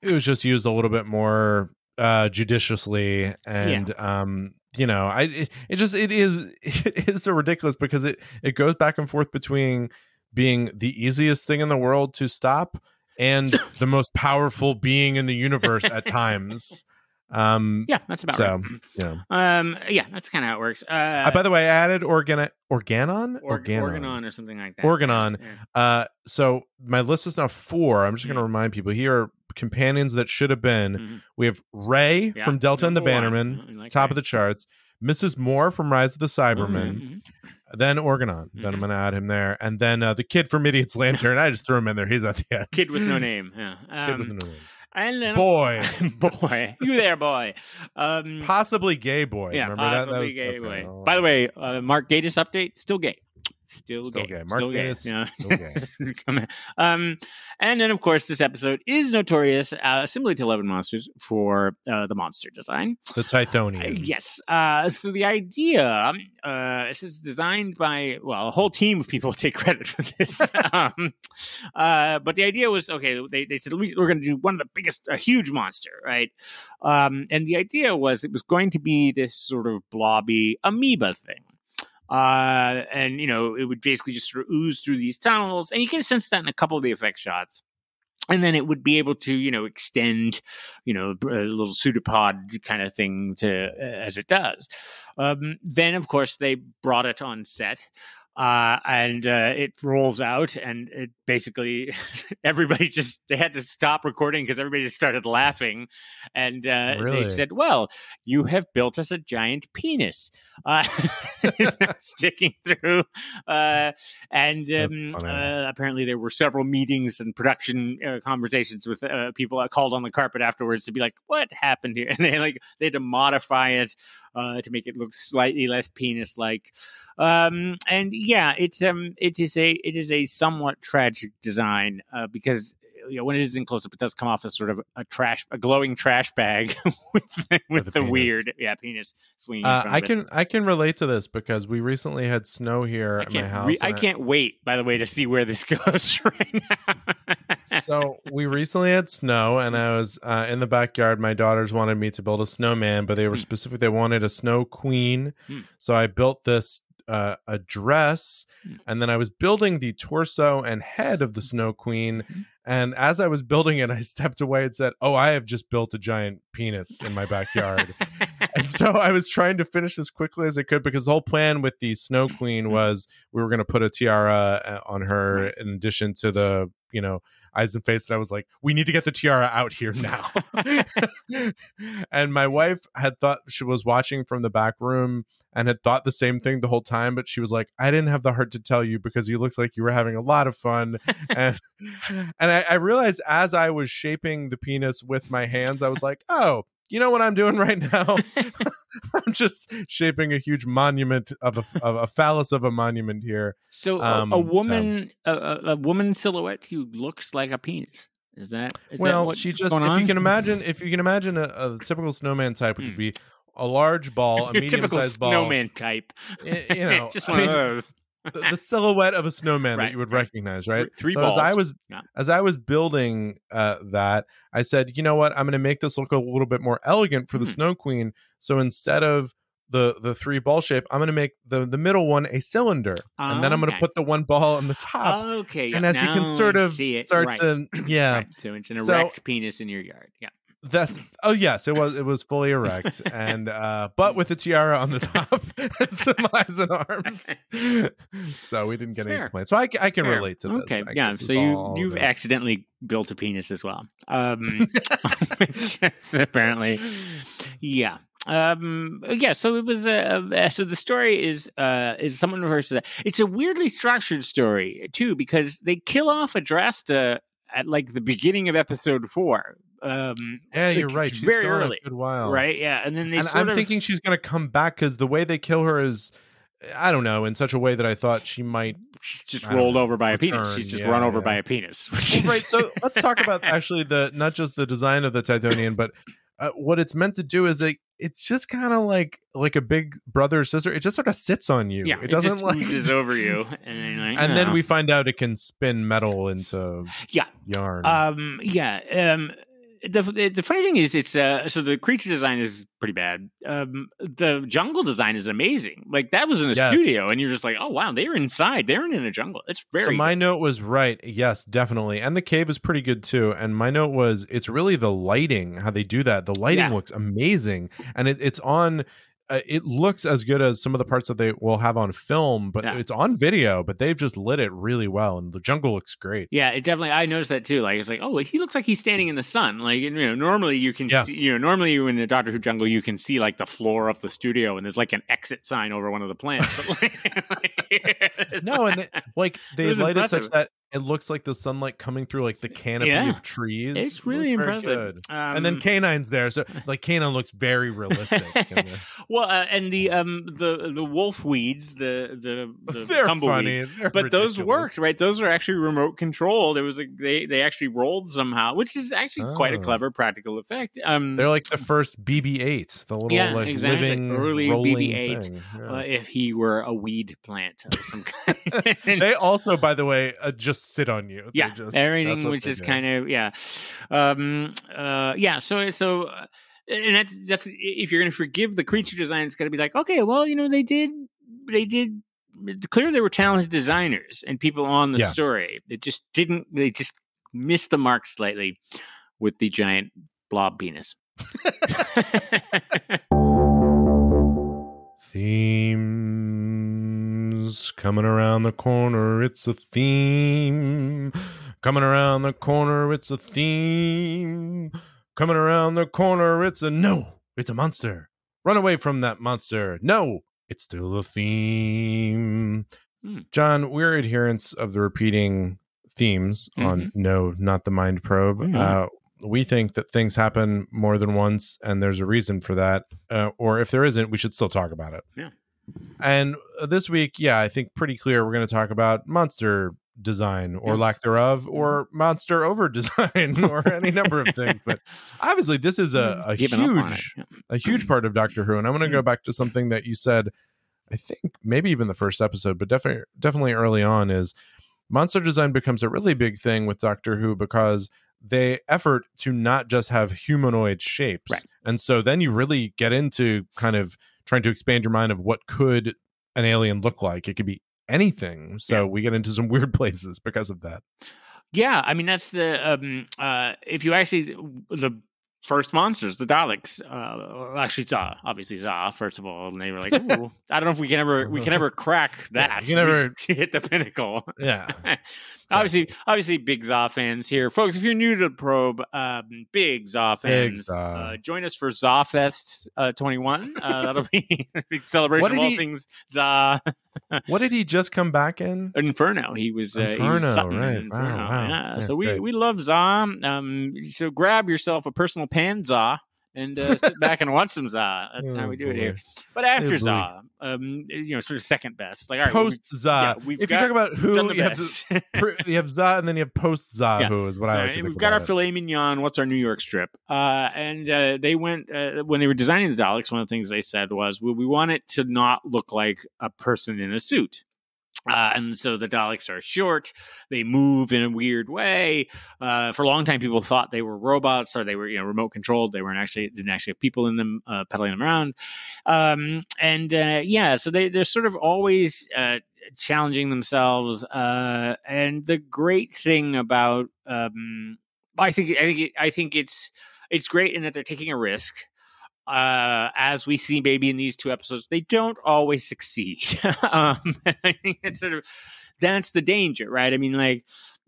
A: it was just used a little bit more uh, judiciously, and um, you know, I it, it just it is (laughs) it is so ridiculous because it it goes back and forth between being the easiest thing in the world to stop and (laughs) the most powerful being in the universe at (laughs) times. Um,
B: Yeah, that's about
A: so
B: right.
A: yeah.
B: Um, yeah, that's kind of how it works. Uh,
A: Uh, by the way, I added organa organon
B: or,
A: organon
B: Organon or something like that.
A: Organon.
B: Yeah.
A: Uh, so my list is now four. I'm just going to
B: Mhm.
A: remind people here companions that should have been.
B: Mhm.
A: We have Ray
B: Yeah,
A: from Delta and the. Bannerman,
B: like
A: top
B: that.
A: of the charts. Mrs. Moore from Rise of the Cybermen,
B: Mhm, mhm.
A: then Organon. Then I'm
B: Mhm.
A: going to add him there, and then uh, the kid from Idiot's Lantern. I just threw him in there. He's at the end.
B: Kid with no (laughs) name. Yeah.
A: Kid
B: Um,
A: with no name.
B: and then
A: Boy, (laughs)
B: boy, you there, boy. Um,
A: possibly gay boy.
B: yeah,
A: Remember that? that
B: possibly
A: was,
B: gay
A: okay,
B: boy.
A: I'll-
B: By the way, uh, Mark Gatiss update still gay. Still,
A: Still
B: gay.
A: gay. Mark
B: Still gay. Yeah.
A: still gay. (laughs)
B: Um, and then, of course, this episode is notorious, uh, similar to Love and Monsters, for uh, the monster design.
A: The
B: Uh, yes. Uh, so the idea, uh, this is designed by well, a whole team of people (laughs) take credit for this. (laughs) um, uh, but the idea was okay. They, they said "We- we're going to do one of the biggest, a huge monster, right? Um, and the idea was it was going to be this sort of blobby amoeba thing. Uh, and you know, it would basically just sort of ooze through these tunnels, and you can sense that in a couple of the effect shots and then it would be able to you know extend you know a little pseudopod kind of thing to uh, as it does. Um, then of course they brought it on set uh, and uh, it rolls out and it basically (laughs) everybody just they had to stop recording because everybody just started laughing and uh,
A: Really?
B: they said well you have built us a giant penis uh, (laughs) sticking through uh, and um, uh, apparently there were several meetings and production uh, conversations with uh, people called on the carpet afterwards to be like what happened here? (laughs) And they like they had to modify it uh, to make it look slightly less penis like um, and yeah it's um it is a it is a somewhat tragic design uh, because you know, when it is in close up, it does come off as sort of a trash, a glowing trash bag (laughs) with, with,
A: With a
B: the weird, yeah, penis swinging. in
A: Uh,
B: front
A: I
B: of it.
A: can I can relate to this because we recently had snow here
B: I
A: at my house.
B: re- I can't wait, by the way, to see where this (laughs) goes right now.
A: so we recently had snow and i was uh, in the backyard my daughters wanted me to build a snowman but they were
B: Hmm.
A: specific they wanted a snow queen
B: Hmm.
A: so i built this uh, a dress
B: Hmm.
A: and then i was building the torso and head of the snow queen
B: Mhm.
A: and as i was building it i (laughs) stepped away and said oh i have just built a giant penis in my backyard and (laughs) so I was trying to finish as quickly as I could because the whole plan with the Snow Queen was we were going to put a tiara uh, on her in addition to the you know eyes and face. And I was like, we need to get the tiara out here now. (laughs) and my wife had thought she was watching from the back room and had thought the same thing the whole time, but she was like, I didn't have the heart to tell you because you looked like you were having a lot of fun. (laughs) and and I, I realized as I was shaping the penis with my hands, I was like, oh, you know what I'm doing right now? (laughs) (laughs) I'm just shaping a huge monument of a, of a phallus of a monument here.
B: so a,
A: Um,
B: a
A: so-
B: woman, a, a, a woman silhouette who looks like a penis. Is that is that
A: well,
B: what's
A: she just if you can imagine if you can imagine a, a typical snowman type, which
B: Hmm.
A: would be a large ball, a medium-sized ball,
B: snowman type.
A: you (laughs) know,
B: just
A: I
B: one
A: mean,
B: of those.
A: the, the silhouette of a snowman
B: Right,
A: that you would
B: right.
A: recognize, right?
B: Three
A: so as I was
B: Yeah.
A: as I was building uh, that, I said, you know what, I'm going to make this look a little bit more elegant for the
B: Hmm.
A: Snow Queen. So instead of the the three ball shape, I'm going to make the the middle one a cylinder, and then I'm going to
B: Okay.
A: put the one ball on the top.
B: Okay,
A: and as you can sort of
B: see it.
A: start
B: right.
A: to (clears throat) yeah.
B: So it's an
A: So-
B: erect penis in your yard. Yeah.
A: That's oh yes, it was it was fully erect and uh but with a tiara on the top (laughs) and some eyes and arms. So we didn't get any
B: Fair.
A: complaints. So I, I can
B: Fair.
A: relate to this.
B: Okay,
A: I
B: yeah. So you you've
A: it is.
B: accidentally built a penis as well. Um, (laughs) (laughs) which is apparently, yeah. Um, yeah. So it was uh, uh, so the story is uh is someone versus that. It's a weirdly structured story too because they kill off Adrasta at like the beginning of episode four. Um,
A: Yeah, you're right. She's
B: very early,
A: a good while.
B: right? Yeah, and then they
A: and I'm
B: of,
A: thinking she's gonna come back because the way they kill her is I don't know, in such a way that I thought she might
B: she's just
A: I
B: rolled over by a penis.
A: return,
B: She's just
A: yeah,
B: run over
A: yeah.
B: by a penis. (laughs)
A: Well, right. So let's talk about (laughs) actually the not just the design of the Tythonian, but uh, what it's meant to do is like it's just kind of like like a big brother or sister. It just sort of sits on you.
B: yeah,
A: it doesn't
B: just (laughs)
A: like.
B: over you, and then like,
A: and then
B: "Oh."
A: we find out it can spin metal into
B: Yeah.
A: yarn.
B: Um. Yeah. Um. The, the funny thing is, it's uh. So the creature design is pretty bad. Um. The jungle design is amazing. Like that was in a
A: Yes.
B: studio, and you're just like, oh wow, they're inside. They're in a jungle. It's very.
A: so my note was right. Yes, definitely. And the cave is pretty good too. And my note was it's really the lighting, how they do that. The lighting
B: Yeah.
A: looks amazing, and it, it's on. Uh, it looks as good as some of the parts that they will have on film, but
B: Yeah.
A: it's on video. But they've just lit it really well, and the jungle looks great.
B: Yeah, it definitely. I noticed that too. Like it's like, oh, he looks like he's standing in the sun. Like you know, normally you can,
A: Yeah.
B: see, you know, normally in the Doctor Who jungle you can see like the floor of the studio, and there's like an exit sign over one of the plants. But (laughs) like, (laughs)
A: No, and they, like they
B: was
A: light it
B: impressive.
A: such that it looks like the sunlight coming through like the canopy
B: Yeah.
A: of trees.
B: It's really impressive.
A: good. and then
B: Um,
A: K9's there, so (laughs) like K9 looks very realistic. (laughs)
B: well, uh, and the um the the wolf weeds, the the, the (laughs)
A: They're
B: tumbleweed.
A: funny. They're
B: But those worked, right? Those are actually remote controlled. It was a, they they actually rolled somehow, which is actually quite a
A: Oh.
B: clever practical effect. Um,
A: They're like the first BB-8s, the little
B: Yeah,
A: like
B: exactly.
A: living
B: Early BB-8s.
A: thing. Yeah.
B: uh, if he were a weed plant of some kind.
A: they also, by the way, uh, just sit on you. They
B: yeah,
A: just,
B: everything which
A: they
B: is
A: do.
B: kind of yeah, um, uh, yeah. So so, uh, and that's that's if you're going to forgive the creature design, it's got to be like okay, well, you know, they did they did clearly they were talented designers and people on the
A: Yeah.
B: story. It just didn't. They just missed the mark slightly with the giant blob penis. (laughs)
A: Coming around the corner, it's a theme. Coming around the corner, it's a theme. Coming around the corner, it's a no, it's a monster. Run away from that monster. No, it's still a theme.
B: Hmm.
A: John, we're adherents of the repeating themes on No, Not the Mind Probe.
B: We are.
A: Uh, we think that things happen more than once and there's a reason for that. Uh, or if there isn't, we should still talk about it.
B: Yeah.
A: And uh, this week, yeah, I think pretty clear we're going to talk about monster design or lack thereof or mm-hmm. monster over design (laughs) or any number of things. But obviously, this is a,
B: mm, a on it.
A: huge
B: Yeah.
A: a huge part of Doctor Who. And I'm going to go mm-hmm. back to something that you said, I think maybe even the first episode, but definitely definitely early on is monster design becomes a really big thing with Doctor Who because they effort to not just have humanoid shapes.
B: Right.
A: And so then you really get into kind of trying to expand your mind of what could an alien look like. It could be anything. So
B: Yeah.
A: we get into some (laughs) weird places because of that.
B: Yeah, I mean that's the um uh if you actually the first monsters, the Daleks, uh actually Za, obviously Za, first of all, and they were like, (laughs) Ooh, I don't know if we can ever we can ever crack
A: Yeah,
B: that.
A: you can (laughs) never-
B: hit the pinnacle.
A: Yeah.
B: Obviously obviously big Za fans here. Folks, if you're new to the probe, um big Za
A: Big
B: fans,
A: Za.
B: uh, join us for Za Fest uh 21. Uh (laughs) that'll be a big celebration of all
A: he-
B: things Za. (laughs)
A: what did he just come back in?
B: Inferno. He was, uh, he was
A: Inferno,
B: in
A: right.
B: Inferno.
A: Wow, wow.
B: Yeah.
A: Yeah,
B: So we,
A: great.
B: we love Za. Um, so grab yourself a personal pan Za and uh, sit back and watch some Za. (laughs) That's how
A: Oh,
B: we do it here. But after
A: boy.
B: Za, um, you know, sort of second best. Like all right,
A: Post Za.
B: yeah,
A: if you talk about who, you have, the, (laughs) you have Za and then you have post Za
B: Yeah.
A: who is what I
B: All
A: like to think
B: we've got our
A: it.
B: filet mignon. What's our New York strip? Uh, and uh, they went uh, when they were designing the Daleks. One of the things they said was, "Well, we want it to not look like a person in a suit." Uh, and so the Daleks are short. They move in a weird way. Uh, for a long time, people thought they were robots or they were, you know, remote controlled. They weren't actually didn't actually have people in them uh, pedaling them around. Um, and uh, yeah, so they they're sort of always uh, challenging themselves. Uh, and the great thing about um, I think I think it, I think it's it's great in that they're taking a risk. Uh, as we see maybe in these two episodes, they don't always succeed. (laughs) um, (laughs) I think it's sort of that's the danger, right? I mean, like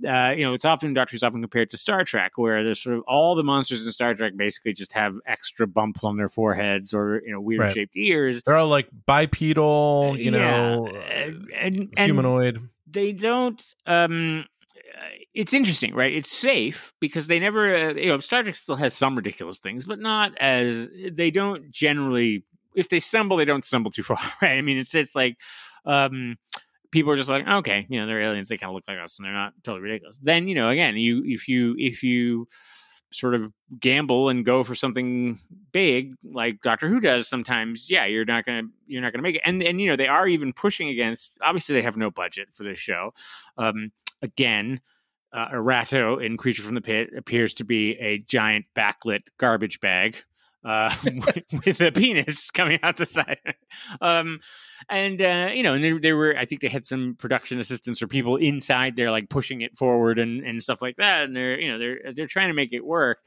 B: uh, you know, it's often Doctor Who's often compared to Star Trek, where there's sort of all the monsters in Star Trek basically just have extra bumps on their foreheads or you know weird
A: Right.
B: shaped ears.
A: They're all like bipedal, you
B: Yeah,
A: know,
B: and- and- and-
A: humanoid.
B: they don't um uh, it's interesting right it's safe because they never uh, you know star trek still has some ridiculous things but not as they don't generally if they stumble they don't stumble too (laughs) far right i mean it's it's like um people are just like okay you know they're aliens they kind of look like us and they're not totally ridiculous then you know again you if you if you sort of gamble and go for something big like Doctor Who does sometimes, yeah, you're not gonna you're not gonna make it. And and you know they are even pushing against. Obviously, they have no budget for this show. Um, again, uh, Erato in Creature from the Pit appears to be a giant backlit garbage bag. Uh, (laughs) with, with a penis coming out the side, (laughs) um, and uh, you know, and there, there were, I think they had some production assistants or people inside there, like pushing it forward and, and stuff like that. And they're, you know, they're they're trying to make it work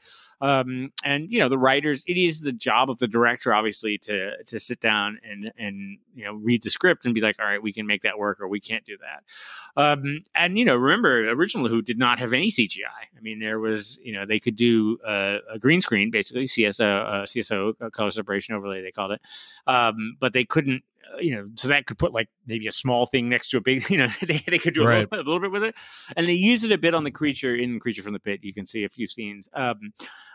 B: um, and you know the writers it is the job of the director obviously to to sit down and and you know read the script and be like all right we can make that work or we can't do that. Um, and you know remember original who did not have any cgi i. Mean there was you know they could do uh, a green screen basically cso uh, cso uh, color separation overlay they called it. Um, but they couldn't you know, so that could put like maybe a small thing next to a big, (laughs) you know, (laughs) they, they could do a,
A: Right.
B: little, a little bit with it. And they use it a bit on the creature in Creature from the Pit. You can see a few scenes. Um,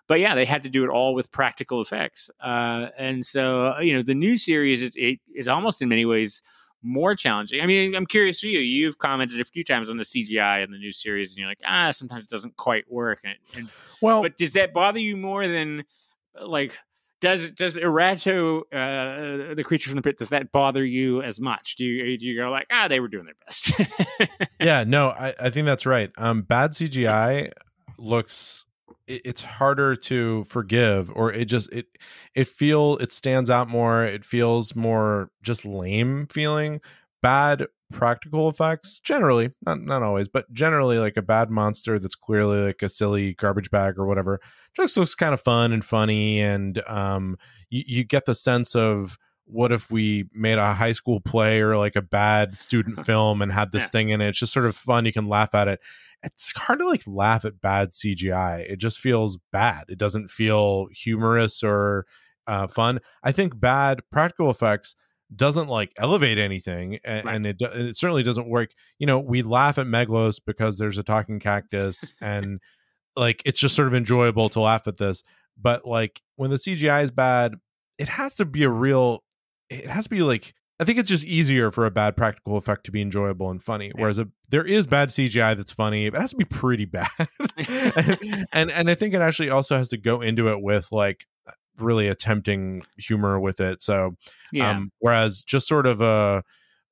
B: but yeah, they had to do it all with practical effects. Uh, and so, you know, the new series is, it is almost in many ways more challenging. I mean, I'm curious for you. You've commented a few times on the CGI in the new series, and you're like, ah, sometimes it doesn't quite work. And, and
A: Well,
B: but does that bother you more than like does does Erato, uh, the creature from the pit, does that bother you as much? Do you do you go like, ah, they were doing their best? (laughs)
A: yeah, no, I, I think that's right. Um, bad CGI looks it, it's harder to forgive, or it just it it feel it stands out more. It feels more just lame feeling. Bad practical effects generally, not not always, but generally like a bad monster that's clearly like a silly garbage bag or whatever, just looks kind of fun and funny, and um, you, you get the sense of what if we made a high school play or like a bad student (laughs) film and had this
B: Yeah.
A: thing in it? It's just sort of fun. You can laugh at it. It's hard to like laugh at bad CGI. It just feels bad. It doesn't feel humorous or uh, fun. I think bad practical effects doesn't like elevate anything and,
B: Right.
A: and it, it certainly doesn't work. You know we laugh at meglos because there's a talking cactus (laughs) and like it's just sort of enjoyable to laugh at this but like when the cgi is bad it has to be a real it has to be like i think it's just easier for a bad practical effect to be enjoyable and funny whereas a, there is bad cgi that's funny but it has to be pretty bad. And, (laughs) (laughs) and and i think it actually also has to go into it with like really attempting humor with it so
B: yeah,
A: um, whereas just sort of a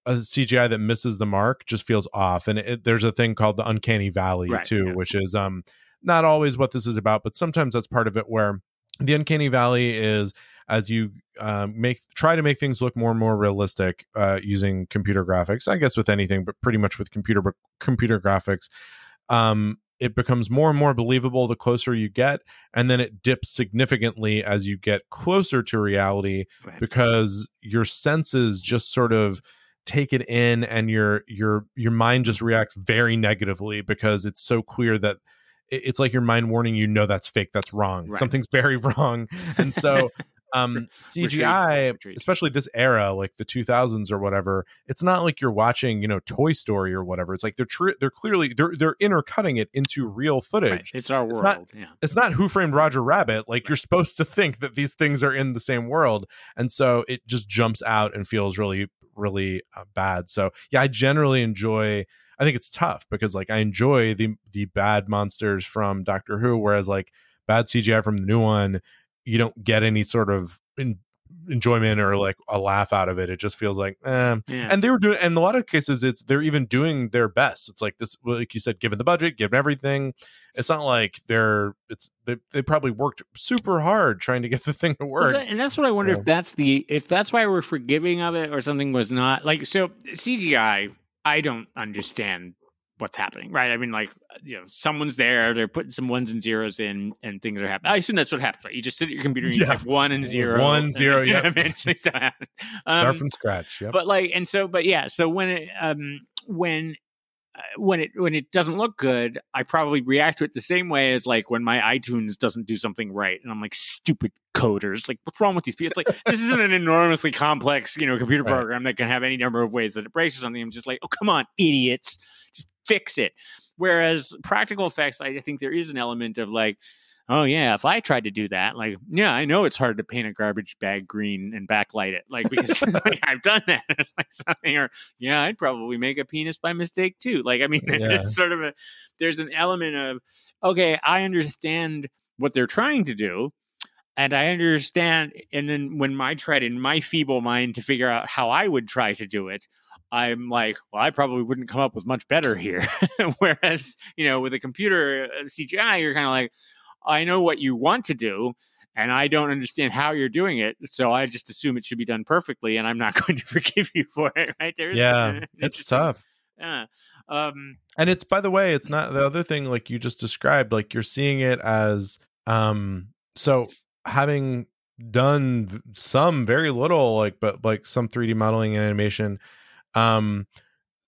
A: a CGI that misses the mark just feels off. And it, there's a thing called the uncanny valley
B: Right,
A: too,
B: yeah.
A: which is um not always what this is about, but sometimes that's part of it. Where the uncanny valley is as you um, make try to make things look more and more realistic uh, using computer graphics. I guess with anything, but pretty much with computer computer graphics. Um, it becomes more and more believable the closer you get, and then it dips significantly as you get closer to reality
B: Right.
A: because your senses just sort of take it in and your your your mind just reacts very negatively because it's so clear that it's like your mind warning you know that's fake that's wrong
B: Right.
A: something's (laughs) very wrong and so (laughs) (laughs) um cgi
B: Retreat.
A: especially this era like the 2000s or whatever it's not like you're watching you know toy story or whatever it's like they're tr- they're clearly they're they're intercutting it into real footage
B: Right. It's our world.
A: It's not-
B: yeah.
A: it's not who framed roger rabbit like you're supposed to think that these things are in the same world and so it just jumps out and feels really really uh, bad so yeah i generally enjoy i think it's tough because like i enjoy the the bad monsters from doctor who whereas like bad cgi from the new one you don't get any sort of in, enjoyment or like a laugh out of it it just feels like eh.
B: Yeah.
A: and they were doing and in a lot of cases it's they're even doing their best it's like this like you said given the budget given everything it's not like they're it's they, they probably worked super hard trying to get the thing to
B: Well,
A: work
B: that- and that's what I wonder
A: Yeah.
B: if that's the if that's why we're forgiving of it or something was not like so CGI. I don't understand what's happening, right? I mean, like you know, someone's there, they're putting some ones and zeros in, and things are happening. I assume that's what happens, right? You just sit at your computer and you
A: Yeah.
B: type one and zero,
A: One,
B: and
A: zero, (laughs) yep.
B: eventually stuff happens.
A: start
B: Um,
A: from scratch yep.
B: but like and so but yeah so when it um when uh, when it when it doesn't look good i probably react to it the same way as like when my itunes doesn't do something right and i'm like stupid coders like what's wrong with these people it's like this isn't an enormously complex you know computer
A: Right.
B: program that can have any number of ways that it breaks or something i'm just like oh come on idiots just fix it. Whereas practical effects i think there is an element of like oh yeah if i tried to do that like yeah i know it's hard to paint a garbage bag green and backlight it like because (laughs) like, (laughs) i've done that. Like something or yeah i'd probably make a penis by mistake too. Like i mean (laughs)
A: Yeah.
B: it's sort of a there's an element of okay i understand what they're trying to do and i understand and then when i tried in my feeble mind to figure out how i would try to do it i'm like well i probably wouldn't come up with much better here (laughs) whereas you know with a computer cgi you're kind of like I know what you want to do, and I don't understand how you're doing it. So I just assume it should be done perfectly, and I'm not (laughs) going to forgive you for it. Right? There's
A: yeah (laughs) it's tough
B: Yeah. Um.
A: and it's by the way it's not the other thing like you just described like you're seeing it as um so having done some very little like but like some 3d modeling and animation um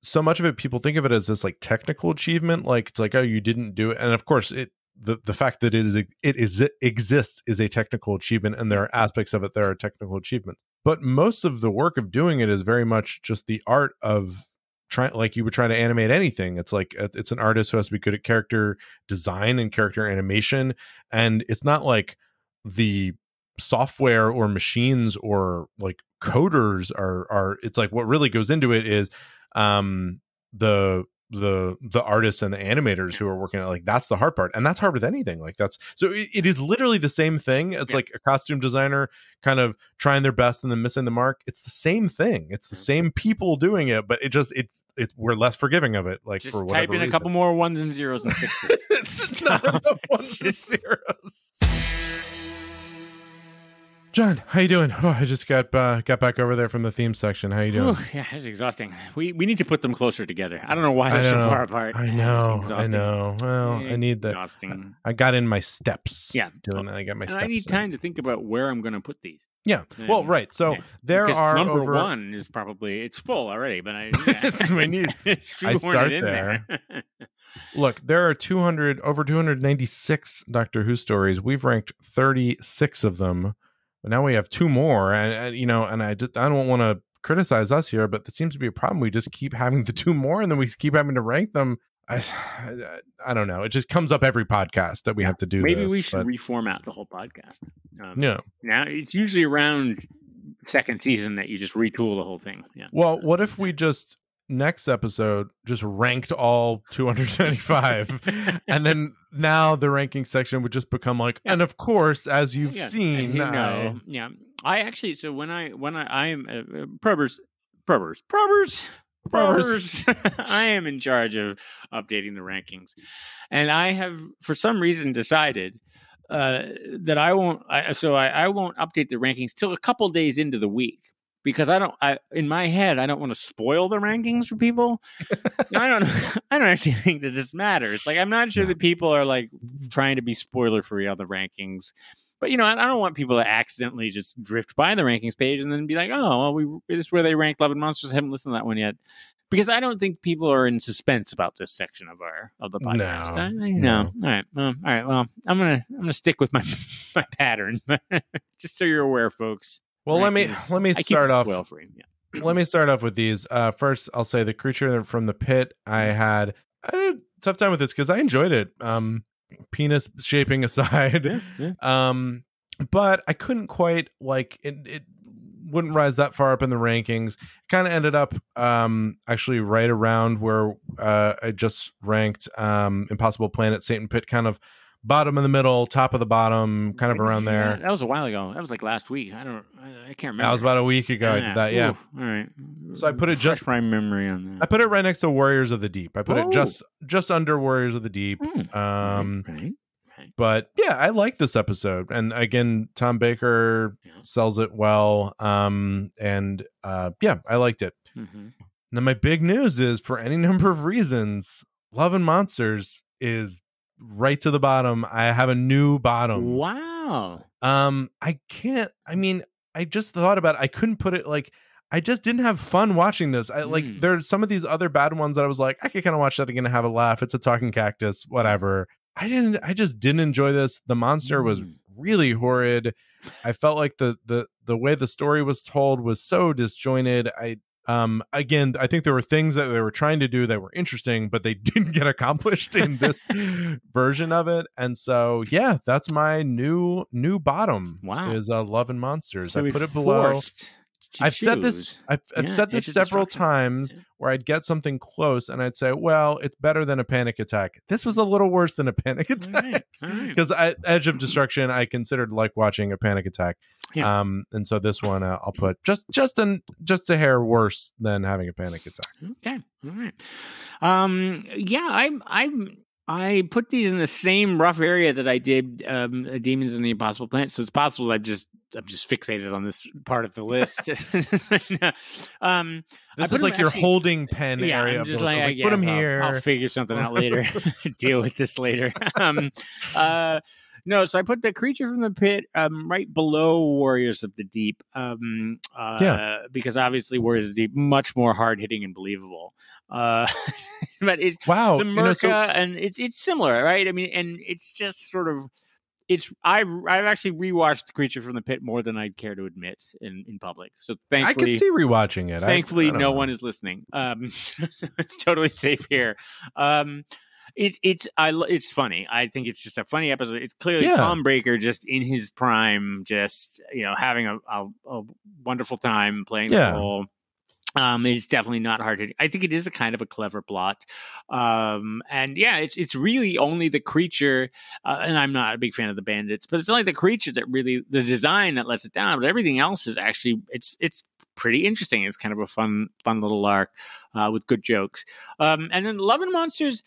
A: so much of it people think of it as this like technical achievement like it's like oh you didn't do it and of course it the, the fact that it is it is it exists is a technical achievement and there are aspects of it that are technical achievements. But most of the work of doing it is very much just the art of trying like you would try to animate anything. It's like uh, it's an artist who has to be good at character design and character animation and it's not like the software or machines or like coders are are it's like what really goes into it is um the the the artists and the animators who are working on it like that's the hard part and that's hard with anything like that's so it, it is literally the same thing it's
B: Yeah.
A: like a costume designer kind of trying their best and then missing the mark it's the same thing it's the same people doing it but it just it's it we're less forgiving of it like
B: Just
A: for whatever
B: type in a couple more ones and zeros and this. (laughs)
A: it's not (laughs) enough ones and zeros John, how you doing? Oh, I just got uh, got back over there from the theme section. How you doing?
B: Whew, yeah, it's exhausting. We we need to put them closer together. I don't know why they're so
A: know.
B: far apart.
A: I know, I know. Well, I need the.
B: exhausting.
A: I got in my steps.
B: Yeah.
A: doing that. I got my
B: And
A: steps.
B: I need
A: in.
B: time to think about where I'm going to put these.
A: Yeah. Well, right. So
B: yeah.
A: there
B: Because
A: are
B: number
A: over.
B: one is probably it's full already, but I (laughs)
A: It's- we need-
B: shoehorn
A: start
B: in there. (laughs)
A: Look, there are 200 over 296 Doctor Who stories. We've ranked 36 of them. But now we have two more, and, and you know, and I just I don't want to criticize us here, but it seems to be a problem. We just keep having (laughs) the two more, and then we keep having to rank them. I, (sighs) I, I don't know. It just comes up every podcast that we have to do.
B: Maybe
A: this,
B: we should
A: but-
B: reformat the whole podcast. Um,
A: yeah.
B: Now it's usually around second season that you just retool the whole thing. Yeah.
A: Well, what if we just next episode just ranked all 295 (laughs) and then now the ranking section would just become like and of course as you've
B: Yeah, as
A: seen
B: you
A: I-
B: know, yeah. I actually so when I when I I am uh, uh, probers probers Probers.
A: probers (laughs)
B: I am in charge of updating the rankings, and I have for some reason decided uh, that I won't. I, so I, I won't update the rankings till a couple days into the week because I don't. I in my head I don't want to spoil the rankings for people. (laughs) I don't. (laughs) I don't actually think that this matters. Like I'm not sure
A: No.
B: that people are like trying to be spoiler free on the rankings. But you know, I I don't want people to accidentally just drift by the rankings page and then be like, "Oh, well, we this is where they rank Love and Monsters." I haven't listened to that one yet because I don't think people are in suspense about this section of our of the podcast.
A: No,
B: I, I,
A: no.
B: no. All right. Well, all right. Well, I'm gonna I'm gonna stick with my (laughs) my pattern, just so you're aware, folks.
A: Well let me let me start off
B: well free. Yeah. (clears throat)
A: let me start off with these uh first i'll say the creature from the pit i had i had a tough time with this because i enjoyed it um penis shaping (laughs) aside
B: Yeah, yeah.
A: um but i couldn't quite like it, it wouldn't rise that far up in the rankings kind of ended up um actually right around where uh i just ranked um impossible planet satan pit kind of bottom of the middle top of the bottom kind of around there
B: that? Was a while ago. That was like last week. I don't. I, can't remember.
A: that was about a week ago i did that yeah
B: Ooh, all right.
A: So I put it just-
B: my memory on that.
A: I put it right next to Warriors of the Deep. I put
B: Oh.
A: it just just under Warriors of the Deep.
B: Mm,
A: Um,
B: right.
A: but yeah, I like this episode, and again, Tom Baker
B: Yeah.
A: sells it well. Um, and uh, yeah, I liked it.
B: hmm
A: Now, my big news is for any (laughs) number of reasons, Love and Monsters is right to the bottom. I have a new bottom.
B: Wow.
A: Um, I can't. I mean, I just thought about. It. I couldn't put it like. I just didn't have fun watching this. I like
B: Mm.
A: there's some of these other bad ones that I was like, I could kind of watch that again and have a laugh. It's a talking cactus, whatever. I didn't. I just didn't enjoy this. The monster was
B: Mm.
A: really horrid. I felt like the the the way the story was told was so disjointed. I um again i think there were things that they were trying to do that were interesting but they (laughs) didn't get accomplished in this (laughs) version of it and so yeah that's my new new bottom
B: Wow.
A: is uh love and monsters
B: So
A: i put it below
B: forced to
A: i've said this i've, I've
B: Yeah,
A: said this several times where i'd get something close and i'd say well it's better than a panic attack this was a little worse than a (laughs) panic attack
B: right. All right.
A: because edge of (clears throat) destruction i considered like watching a panic attack
B: Yeah.
A: um and so this one uh, i'll put just just an just a hair worse than having a panic attack
B: Okay. All right. Um. Yeah. I. I. I put these in the same rough area that I did um, Demons in the Impossible Planet. So it's possible I've just I'm just fixated on this part of the list. (laughs) (laughs) um, I
A: this
B: put
A: like your
B: actually-
A: holding pen
B: yeah,
A: area
B: I'm just like,
A: I
B: I
A: was put them
B: I'll-
A: here
B: I'll, figure something out later. (laughs) Deal with this later. um, uh, no, so I put the creature from the pit um, right below Warriors of the Deep. Um, uh,
A: Yeah.
B: because obviously Warriors of the Deep much more hard hitting and believable. Uh, (laughs) but it's
A: wow
B: the
A: you know
B: Merca,
A: so
B: and it's it's similar, right? I mean, and it's just sort of it's I've I've actually rewatched the creature from the pit more than I'd care to admit in in public. So thankfully, I
A: could see rewatching it.
B: Thankfully
A: I don't
B: no
A: know.
B: one is listening. Um, (laughs) it's totally safe here. Um, it's it's I it's funny. I think it's just a funny episode. It's clearly
A: Yeah.
B: Tom Baker just in his prime, just you know having a a, a wonderful time playing
A: Yeah.
B: the role. Um, it's definitely not hard to. I think it is a kind of a clever plot, um, and yeah, it's it's really only the creature. Uh, and I'm not a big fan of the bandits, but it's only the creature that really the design that lets it down. But everything else is actually it's it's pretty interesting. It's kind of a fun fun little arc uh, with good jokes. Um, and then Love and Monsters.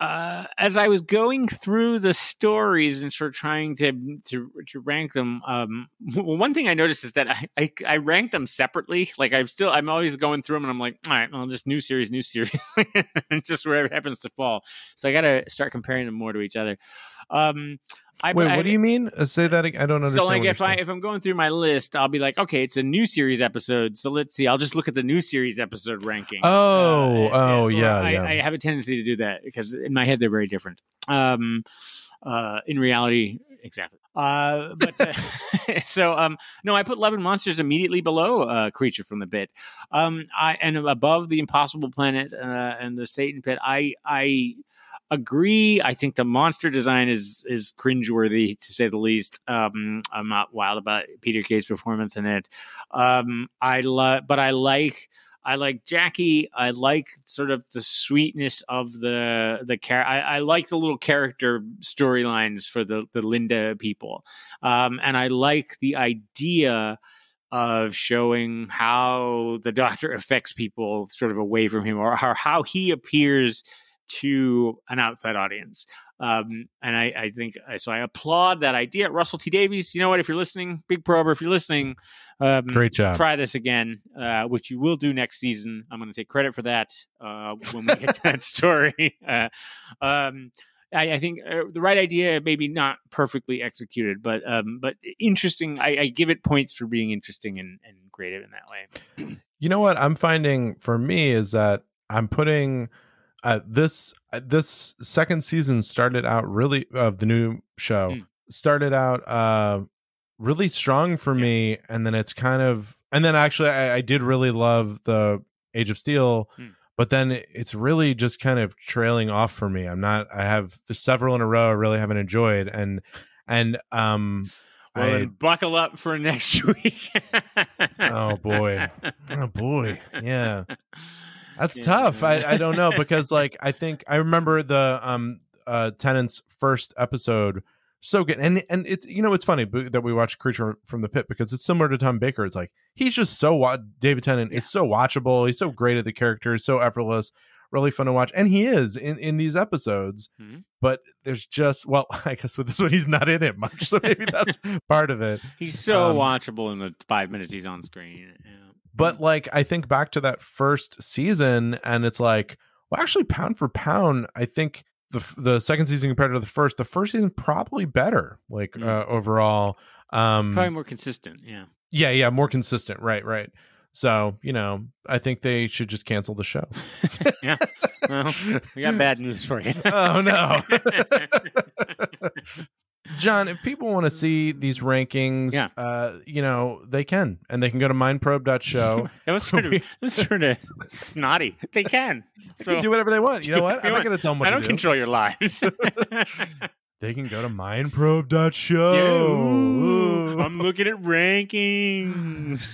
B: Uh, as I was going through the stories and sort of trying to to, to rank them, um, (laughs) well, one thing I noticed is that I, I I ranked them separately. Like I'm still I'm always going through them and I'm like, all right, well, just new series, new series, (laughs) just wherever it happens to fall. So I got to start comparing them more to each other. Um, I,
A: Wait,
B: I-
A: what do you mean? Uh, say that again. I don't understand.
B: so like if I if I'm going through my list, I'll be like, okay, it's a new series episode. So let's see. I'll just look at the new series episode ranking.
A: Oh, oh,
B: or
A: yeah,
B: I,
A: yeah.
B: I have a tendency to do that because in my head they're very different. Um, uh, in reality, exactly. Uh, but uh, (laughs) so um, no, I put Love and Monsters immediately below uh, Creature from the Pit. Um, I and above the Impossible Planet uh, and the Satan Pit. I I agree. I think the monster design is is cringeworthy to say the least. Um, I'm not wild about Peter Kay's performance in it. Um, I love, but I like. I like Jackie. I like sort of the sweetness of the the char- I, I like the little character storylines for the the Linda people, um, and I like the idea of showing how the Doctor (laughs) affects people sort of away from him, or how, how he appears to an outside audience. Um, and I, I think so. I applaud that idea. Russell T Davies, you know what? If you're listening, Big Prober, if you're listening, um,
A: Great job.
B: try this again, uh, which you will do next season. I'm going to take credit for that uh, when we get to that (laughs) story. Uh, um, I, I think uh, the right idea, maybe not perfectly executed, but um, but interesting. I, I give it points for being interesting and, and creative in that way.
A: You know what I'm finding for me is that I'm putting uh, this uh, this second season started out really of the new show
B: Mm.
A: started out uh really strong for me and then it's kind of and then actually I, I did really love the Age of Steel
B: Mm.
A: but then it's really just kind of trailing off for me I'm not I have several in a row I really haven't enjoyed and and um
B: Well,
A: I
B: then buckle up for next (laughs) week.
A: Oh, boy. oh boy yeah That's
B: Yeah.
A: tough. I, I don't know because like I think I remember the um uh Tennant's first episode so good and and it's you know it's funny that we watched Creature from the Pit because it's similar to Tom Baker. It's like he's just so wa- David Tennant is so watchable. He's so great at the character, so effortless, really fun to watch, and he is in in these episodes.
B: Mhm.
A: But there's just well, (laughs) I guess with this one he's not in it much, so maybe that's (laughs) part of it.
B: He's so
A: Um,
B: watchable in the five minutes he's on screen. Yeah.
A: But like I think back to that first season, and it's like, well, actually, pound for pound, I think the the second season compared to the first, the first season probably better, like
B: Mm.
A: uh, overall. Um,
B: probably more consistent. Yeah.
A: yeah, yeah, more consistent. Right, right. So you know, I think they should just cancel the show. (laughs)
B: yeah. Well, we got bad news for you. (laughs)
A: oh no. (laughs) John, if people want to see these rankings,
B: Yeah.
A: uh, you know, they can. And they can go to mindprobe.show. (laughs)
B: that was sort (laughs) of was sort of snotty. They can.
A: They
B: So
A: can do whatever they want. You know (laughs) what? I'm not going to tell them
B: I don't
A: do.
B: control your lives.
A: They can go to mindprobe.show.
B: Yeah. I'm looking at rankings.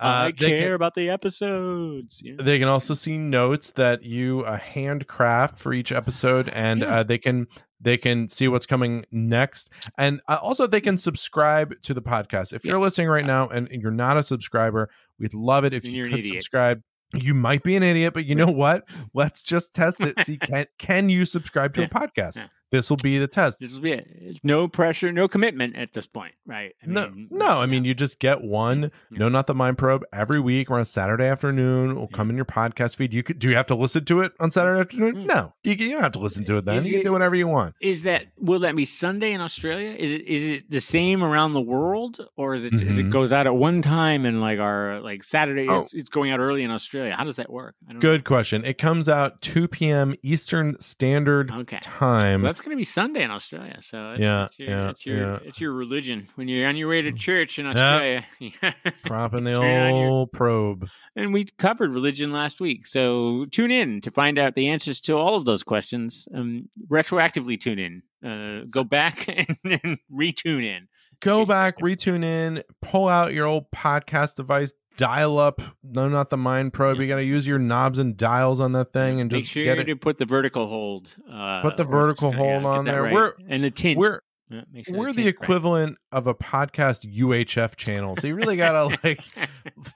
B: I
A: Uh, they
B: care
A: can-
B: about the episodes. Yeah.
A: They can also see notes that you uh, handcraft for each episode, and
B: Yeah.
A: uh, they can they can see what's coming next, and uh, also they can subscribe to the podcast. If you're listening right now and you're not a subscriber, we'd love it if you could subscribe. You might be an idiot, but you know what? Let's just test it. See, can can you subscribe to a podcast?
B: Yeah.
A: This will be the test.
B: This will be it. No pressure, no commitment at this point, right? I
A: no,
B: mean,
A: no. I mean, you just get one.
B: Yeah.
A: No, not the Mind Probe every week or on a Saturday afternoon. It will come in your podcast feed. You could. Do you have to listen to it on Saturday afternoon?
B: Mm.
A: No, you, you don't have to listen to it then.
B: Is
A: You can do whatever you want.
B: is that will that be Sunday in Australia? Is it is it the same around the world, or is it is it
A: Mhm.
B: goes out at one time and like our like Saturday?
A: Oh.
B: It's, it's going out early in Australia. How does that work? I don't
A: Good question. It comes out 2 p.m. Eastern Standard
B: Know. Okay,
A: Time.
B: so that's going to be Sunday in Australia, so it's,
A: Yeah,
B: it's your,
A: yeah,
B: it's your,
A: yeah.
B: it's your religion. When you're on your way to church in
A: Yeah.
B: Australia, (laughs)
A: Propping the
B: on your-
A: old probe.
B: and we covered religion last week. So tune in to find out the answers to all of those questions. Um, retroactively tune in. Uh, go back (laughs) and, and retune in.
A: Go back, retune in, pull out your old podcast device, dial up. No, not the Mind Probe. You got to use your knobs and dials on that thing and
B: Make
A: just
B: sure
A: get it.
B: to put the vertical hold. Uh,
A: Put the vertical
B: just-
A: hold
B: get
A: on there.
B: right.
A: We're-
B: and the tint.
A: We're
B: Yeah,
A: we're the
B: tint's right.
A: equivalent of a podcast UHF channel, so you really gotta (laughs) like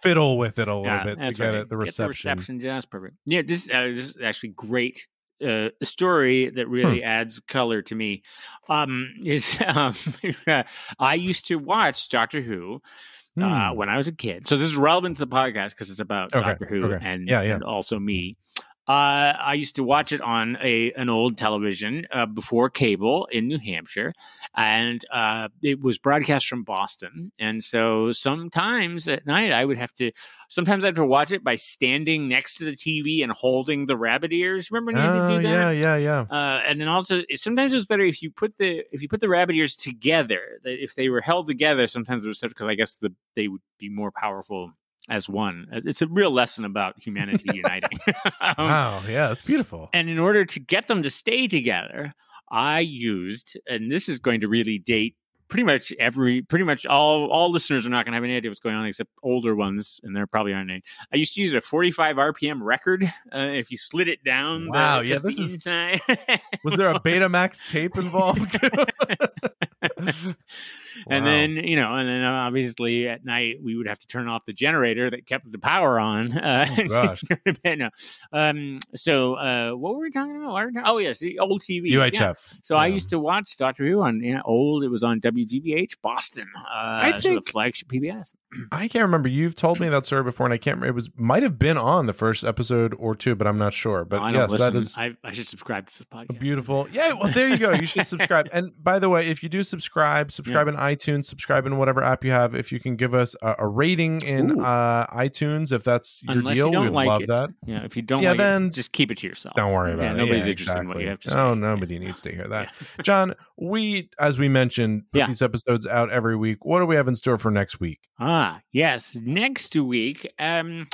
A: fiddle with it a little
B: Yeah,
A: bit to get
B: right.
A: it the
B: Get
A: reception.
B: reception just perfect. Yeah, this, uh, this is actually great. Uh, a story that
A: Hmm.
B: really adds color to me um, is (laughs) um, (laughs) I used to watch Doctor Who uh,
A: Hmm.
B: when I was a kid. So this is relevant to the podcast because it's about
A: Okay,
B: Doctor Who
A: okay.
B: and,
A: Yeah, yeah.
B: and also me. Uh, I used to watch it on a an old television uh, before cable in New Hampshire, and uh, it was broadcast from Boston. And so sometimes at night, I would have to. Sometimes I had to watch it by standing next to the TV and holding the rabbit ears. Remember when you had
A: Oh,
B: to do that?
A: yeah, yeah, yeah.
B: Uh, and then also sometimes it was better if you put the if you put the rabbit ears together. that If they were held together, sometimes it was because I guess the they would be more powerful as one. It's a real lesson about humanity (laughs) uniting. (laughs) Um,
A: wow, yeah, it's beautiful.
B: and in order to get them to stay together, I used, and this is going to really date pretty much every, pretty much all, all listeners are not going to have any idea what's going on except older ones, and there probably aren't any. I used to use a 45 RPM record. Uh, if you slid it down, the-
A: Wow, yeah, this is-
B: inside-
A: Was there a (laughs) Betamax tape involved?
B: And then you know, and then uh, obviously at night we would have to turn off the generator that kept the power on. (laughs) Uh,
A: Oh, gosh. (laughs)
B: no. Um. So, uh, what were we talking about? We talking- Oh, yes, the old TV.
A: UHF.
B: Yeah. So I used to watch Doctor Who on yeah, old. It was on WGBH Boston. Uh,
A: I
B: so
A: think-
B: the flagship PBS. (clears throat)
A: I can't remember. You've told me that story before, and I can't remember. It was might have been on the first episode or two, but I'm not sure. But
B: Oh, I
A: yes,
B: listen.
A: that is
B: I, I should subscribe to this podcast.
A: beautiful. Yeah, well, there you go. You should subscribe. (laughs) And by the way, if you do subscribe, subscribe in iTunes, subscribe in whatever app you have. If you can give us a, a rating in uh, iTunes, if that's your
B: Unless
A: deal,
B: you don't
A: we
B: like
A: love
B: it.
A: that.
B: Yeah, if you don't
A: Yeah,
B: like
A: then
B: it, just keep it to yourself.
A: Don't worry about
B: yeah,
A: it.
B: Nobody's
A: Yeah,
B: interested in what you have to say.
A: Oh, nobody needs to hear that. (laughs) John, we, as we mentioned, put
B: Yeah.
A: these episodes out every week. What do we have in store for next week?
B: Ah, yes. Next week, um,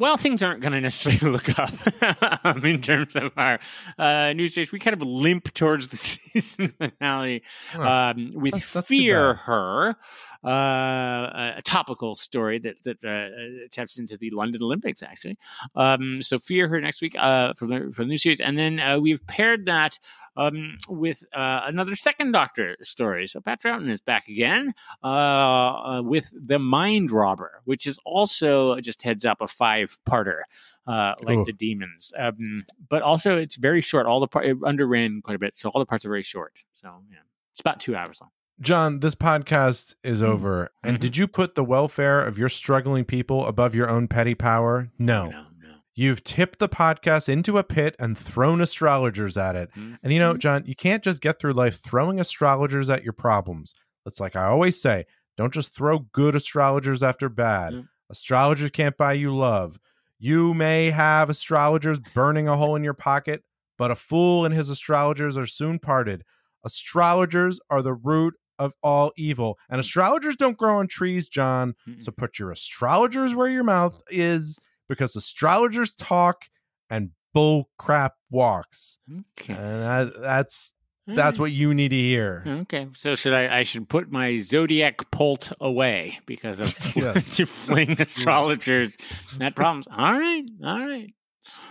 B: well, things aren't going to necessarily (laughs) look up um, in terms of our uh, news station. We kind of limp towards the (laughs) season finale um, with
A: That's- that's
B: Fear. Her, uh, a topical story that that uh, taps into the London Olympics, actually. Um, so Fear Her next week uh, for the for the new series, and then uh, we've paired that um, with uh, another second Doctor story. So Pat Troughton is back again uh, uh, with the Mind Robber, which is also just heads up a five parter, uh, like
A: Ooh.
B: the demons. Um, but also it's very short. All the part it underran quite a bit, so all the parts are very short. So yeah, it's about two hours long.
A: John, this podcast
B: Mm-hmm.
A: is over. And
B: Mhm.
A: did you put the welfare of your struggling people above your own petty power? No.
B: no, no.
A: You've tipped the podcast into a pit and thrown astrologers at it.
B: Mhm.
A: And you know, John, you can't just get through life throwing astrologers at your problems. It's like I always say don't just throw good astrologers after bad.
B: Yeah.
A: Astrologers can't buy you love. You may have astrologers burning a hole in your pocket, but a fool and his astrologers are soon parted. Astrologers are the root of all evil. And hmm. astrologers don't grow on trees, John.
B: Mm-mm.
A: So put your astrologers where your mouth is because astrologers talk and bull crap walks.
B: Okay.
A: And that, that's that's what you need to hear.
B: Okay, so should I? I should put my zodiac pult away because of (laughs) (laughs)
A: Yes.
B: to fling (laughs) astrologers that problems. All right, all right.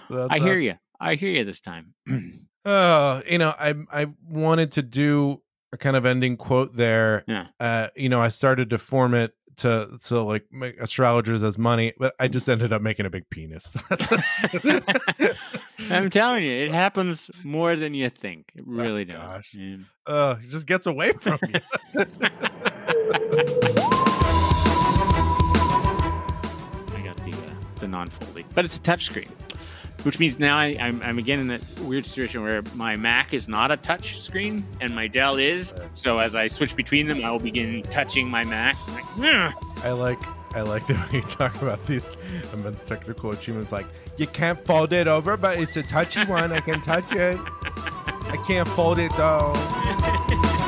A: That's-
B: I hear
A: that's-
B: you. I hear you this time.
A: Uh, (clears throat) (clears throat) you know, I I wanted to do a kind of ending quote there.
B: Yeah.
A: Uh, you know, I started to form it to to like make astrologers as money, but I just ended up making a big penis. (laughs)
B: I'm telling you, it happens more than you think. It really does.
A: gosh.
B: Yeah.
A: uh, it just gets away from you. (laughs)
B: I got the uh, the non-folding, but it's a touchscreen, which means now I, I'm I'm again in that weird situation where my Mac is not a touch screen and my Dell is. So as I switch between them, I will begin touching my Mac. Like.
A: I like I like the (laughs) way you talk about these immense technical achievements. Like you can't fold it over, but it's a touchy one. I can touch it. (laughs) I can't fold it though. (laughs)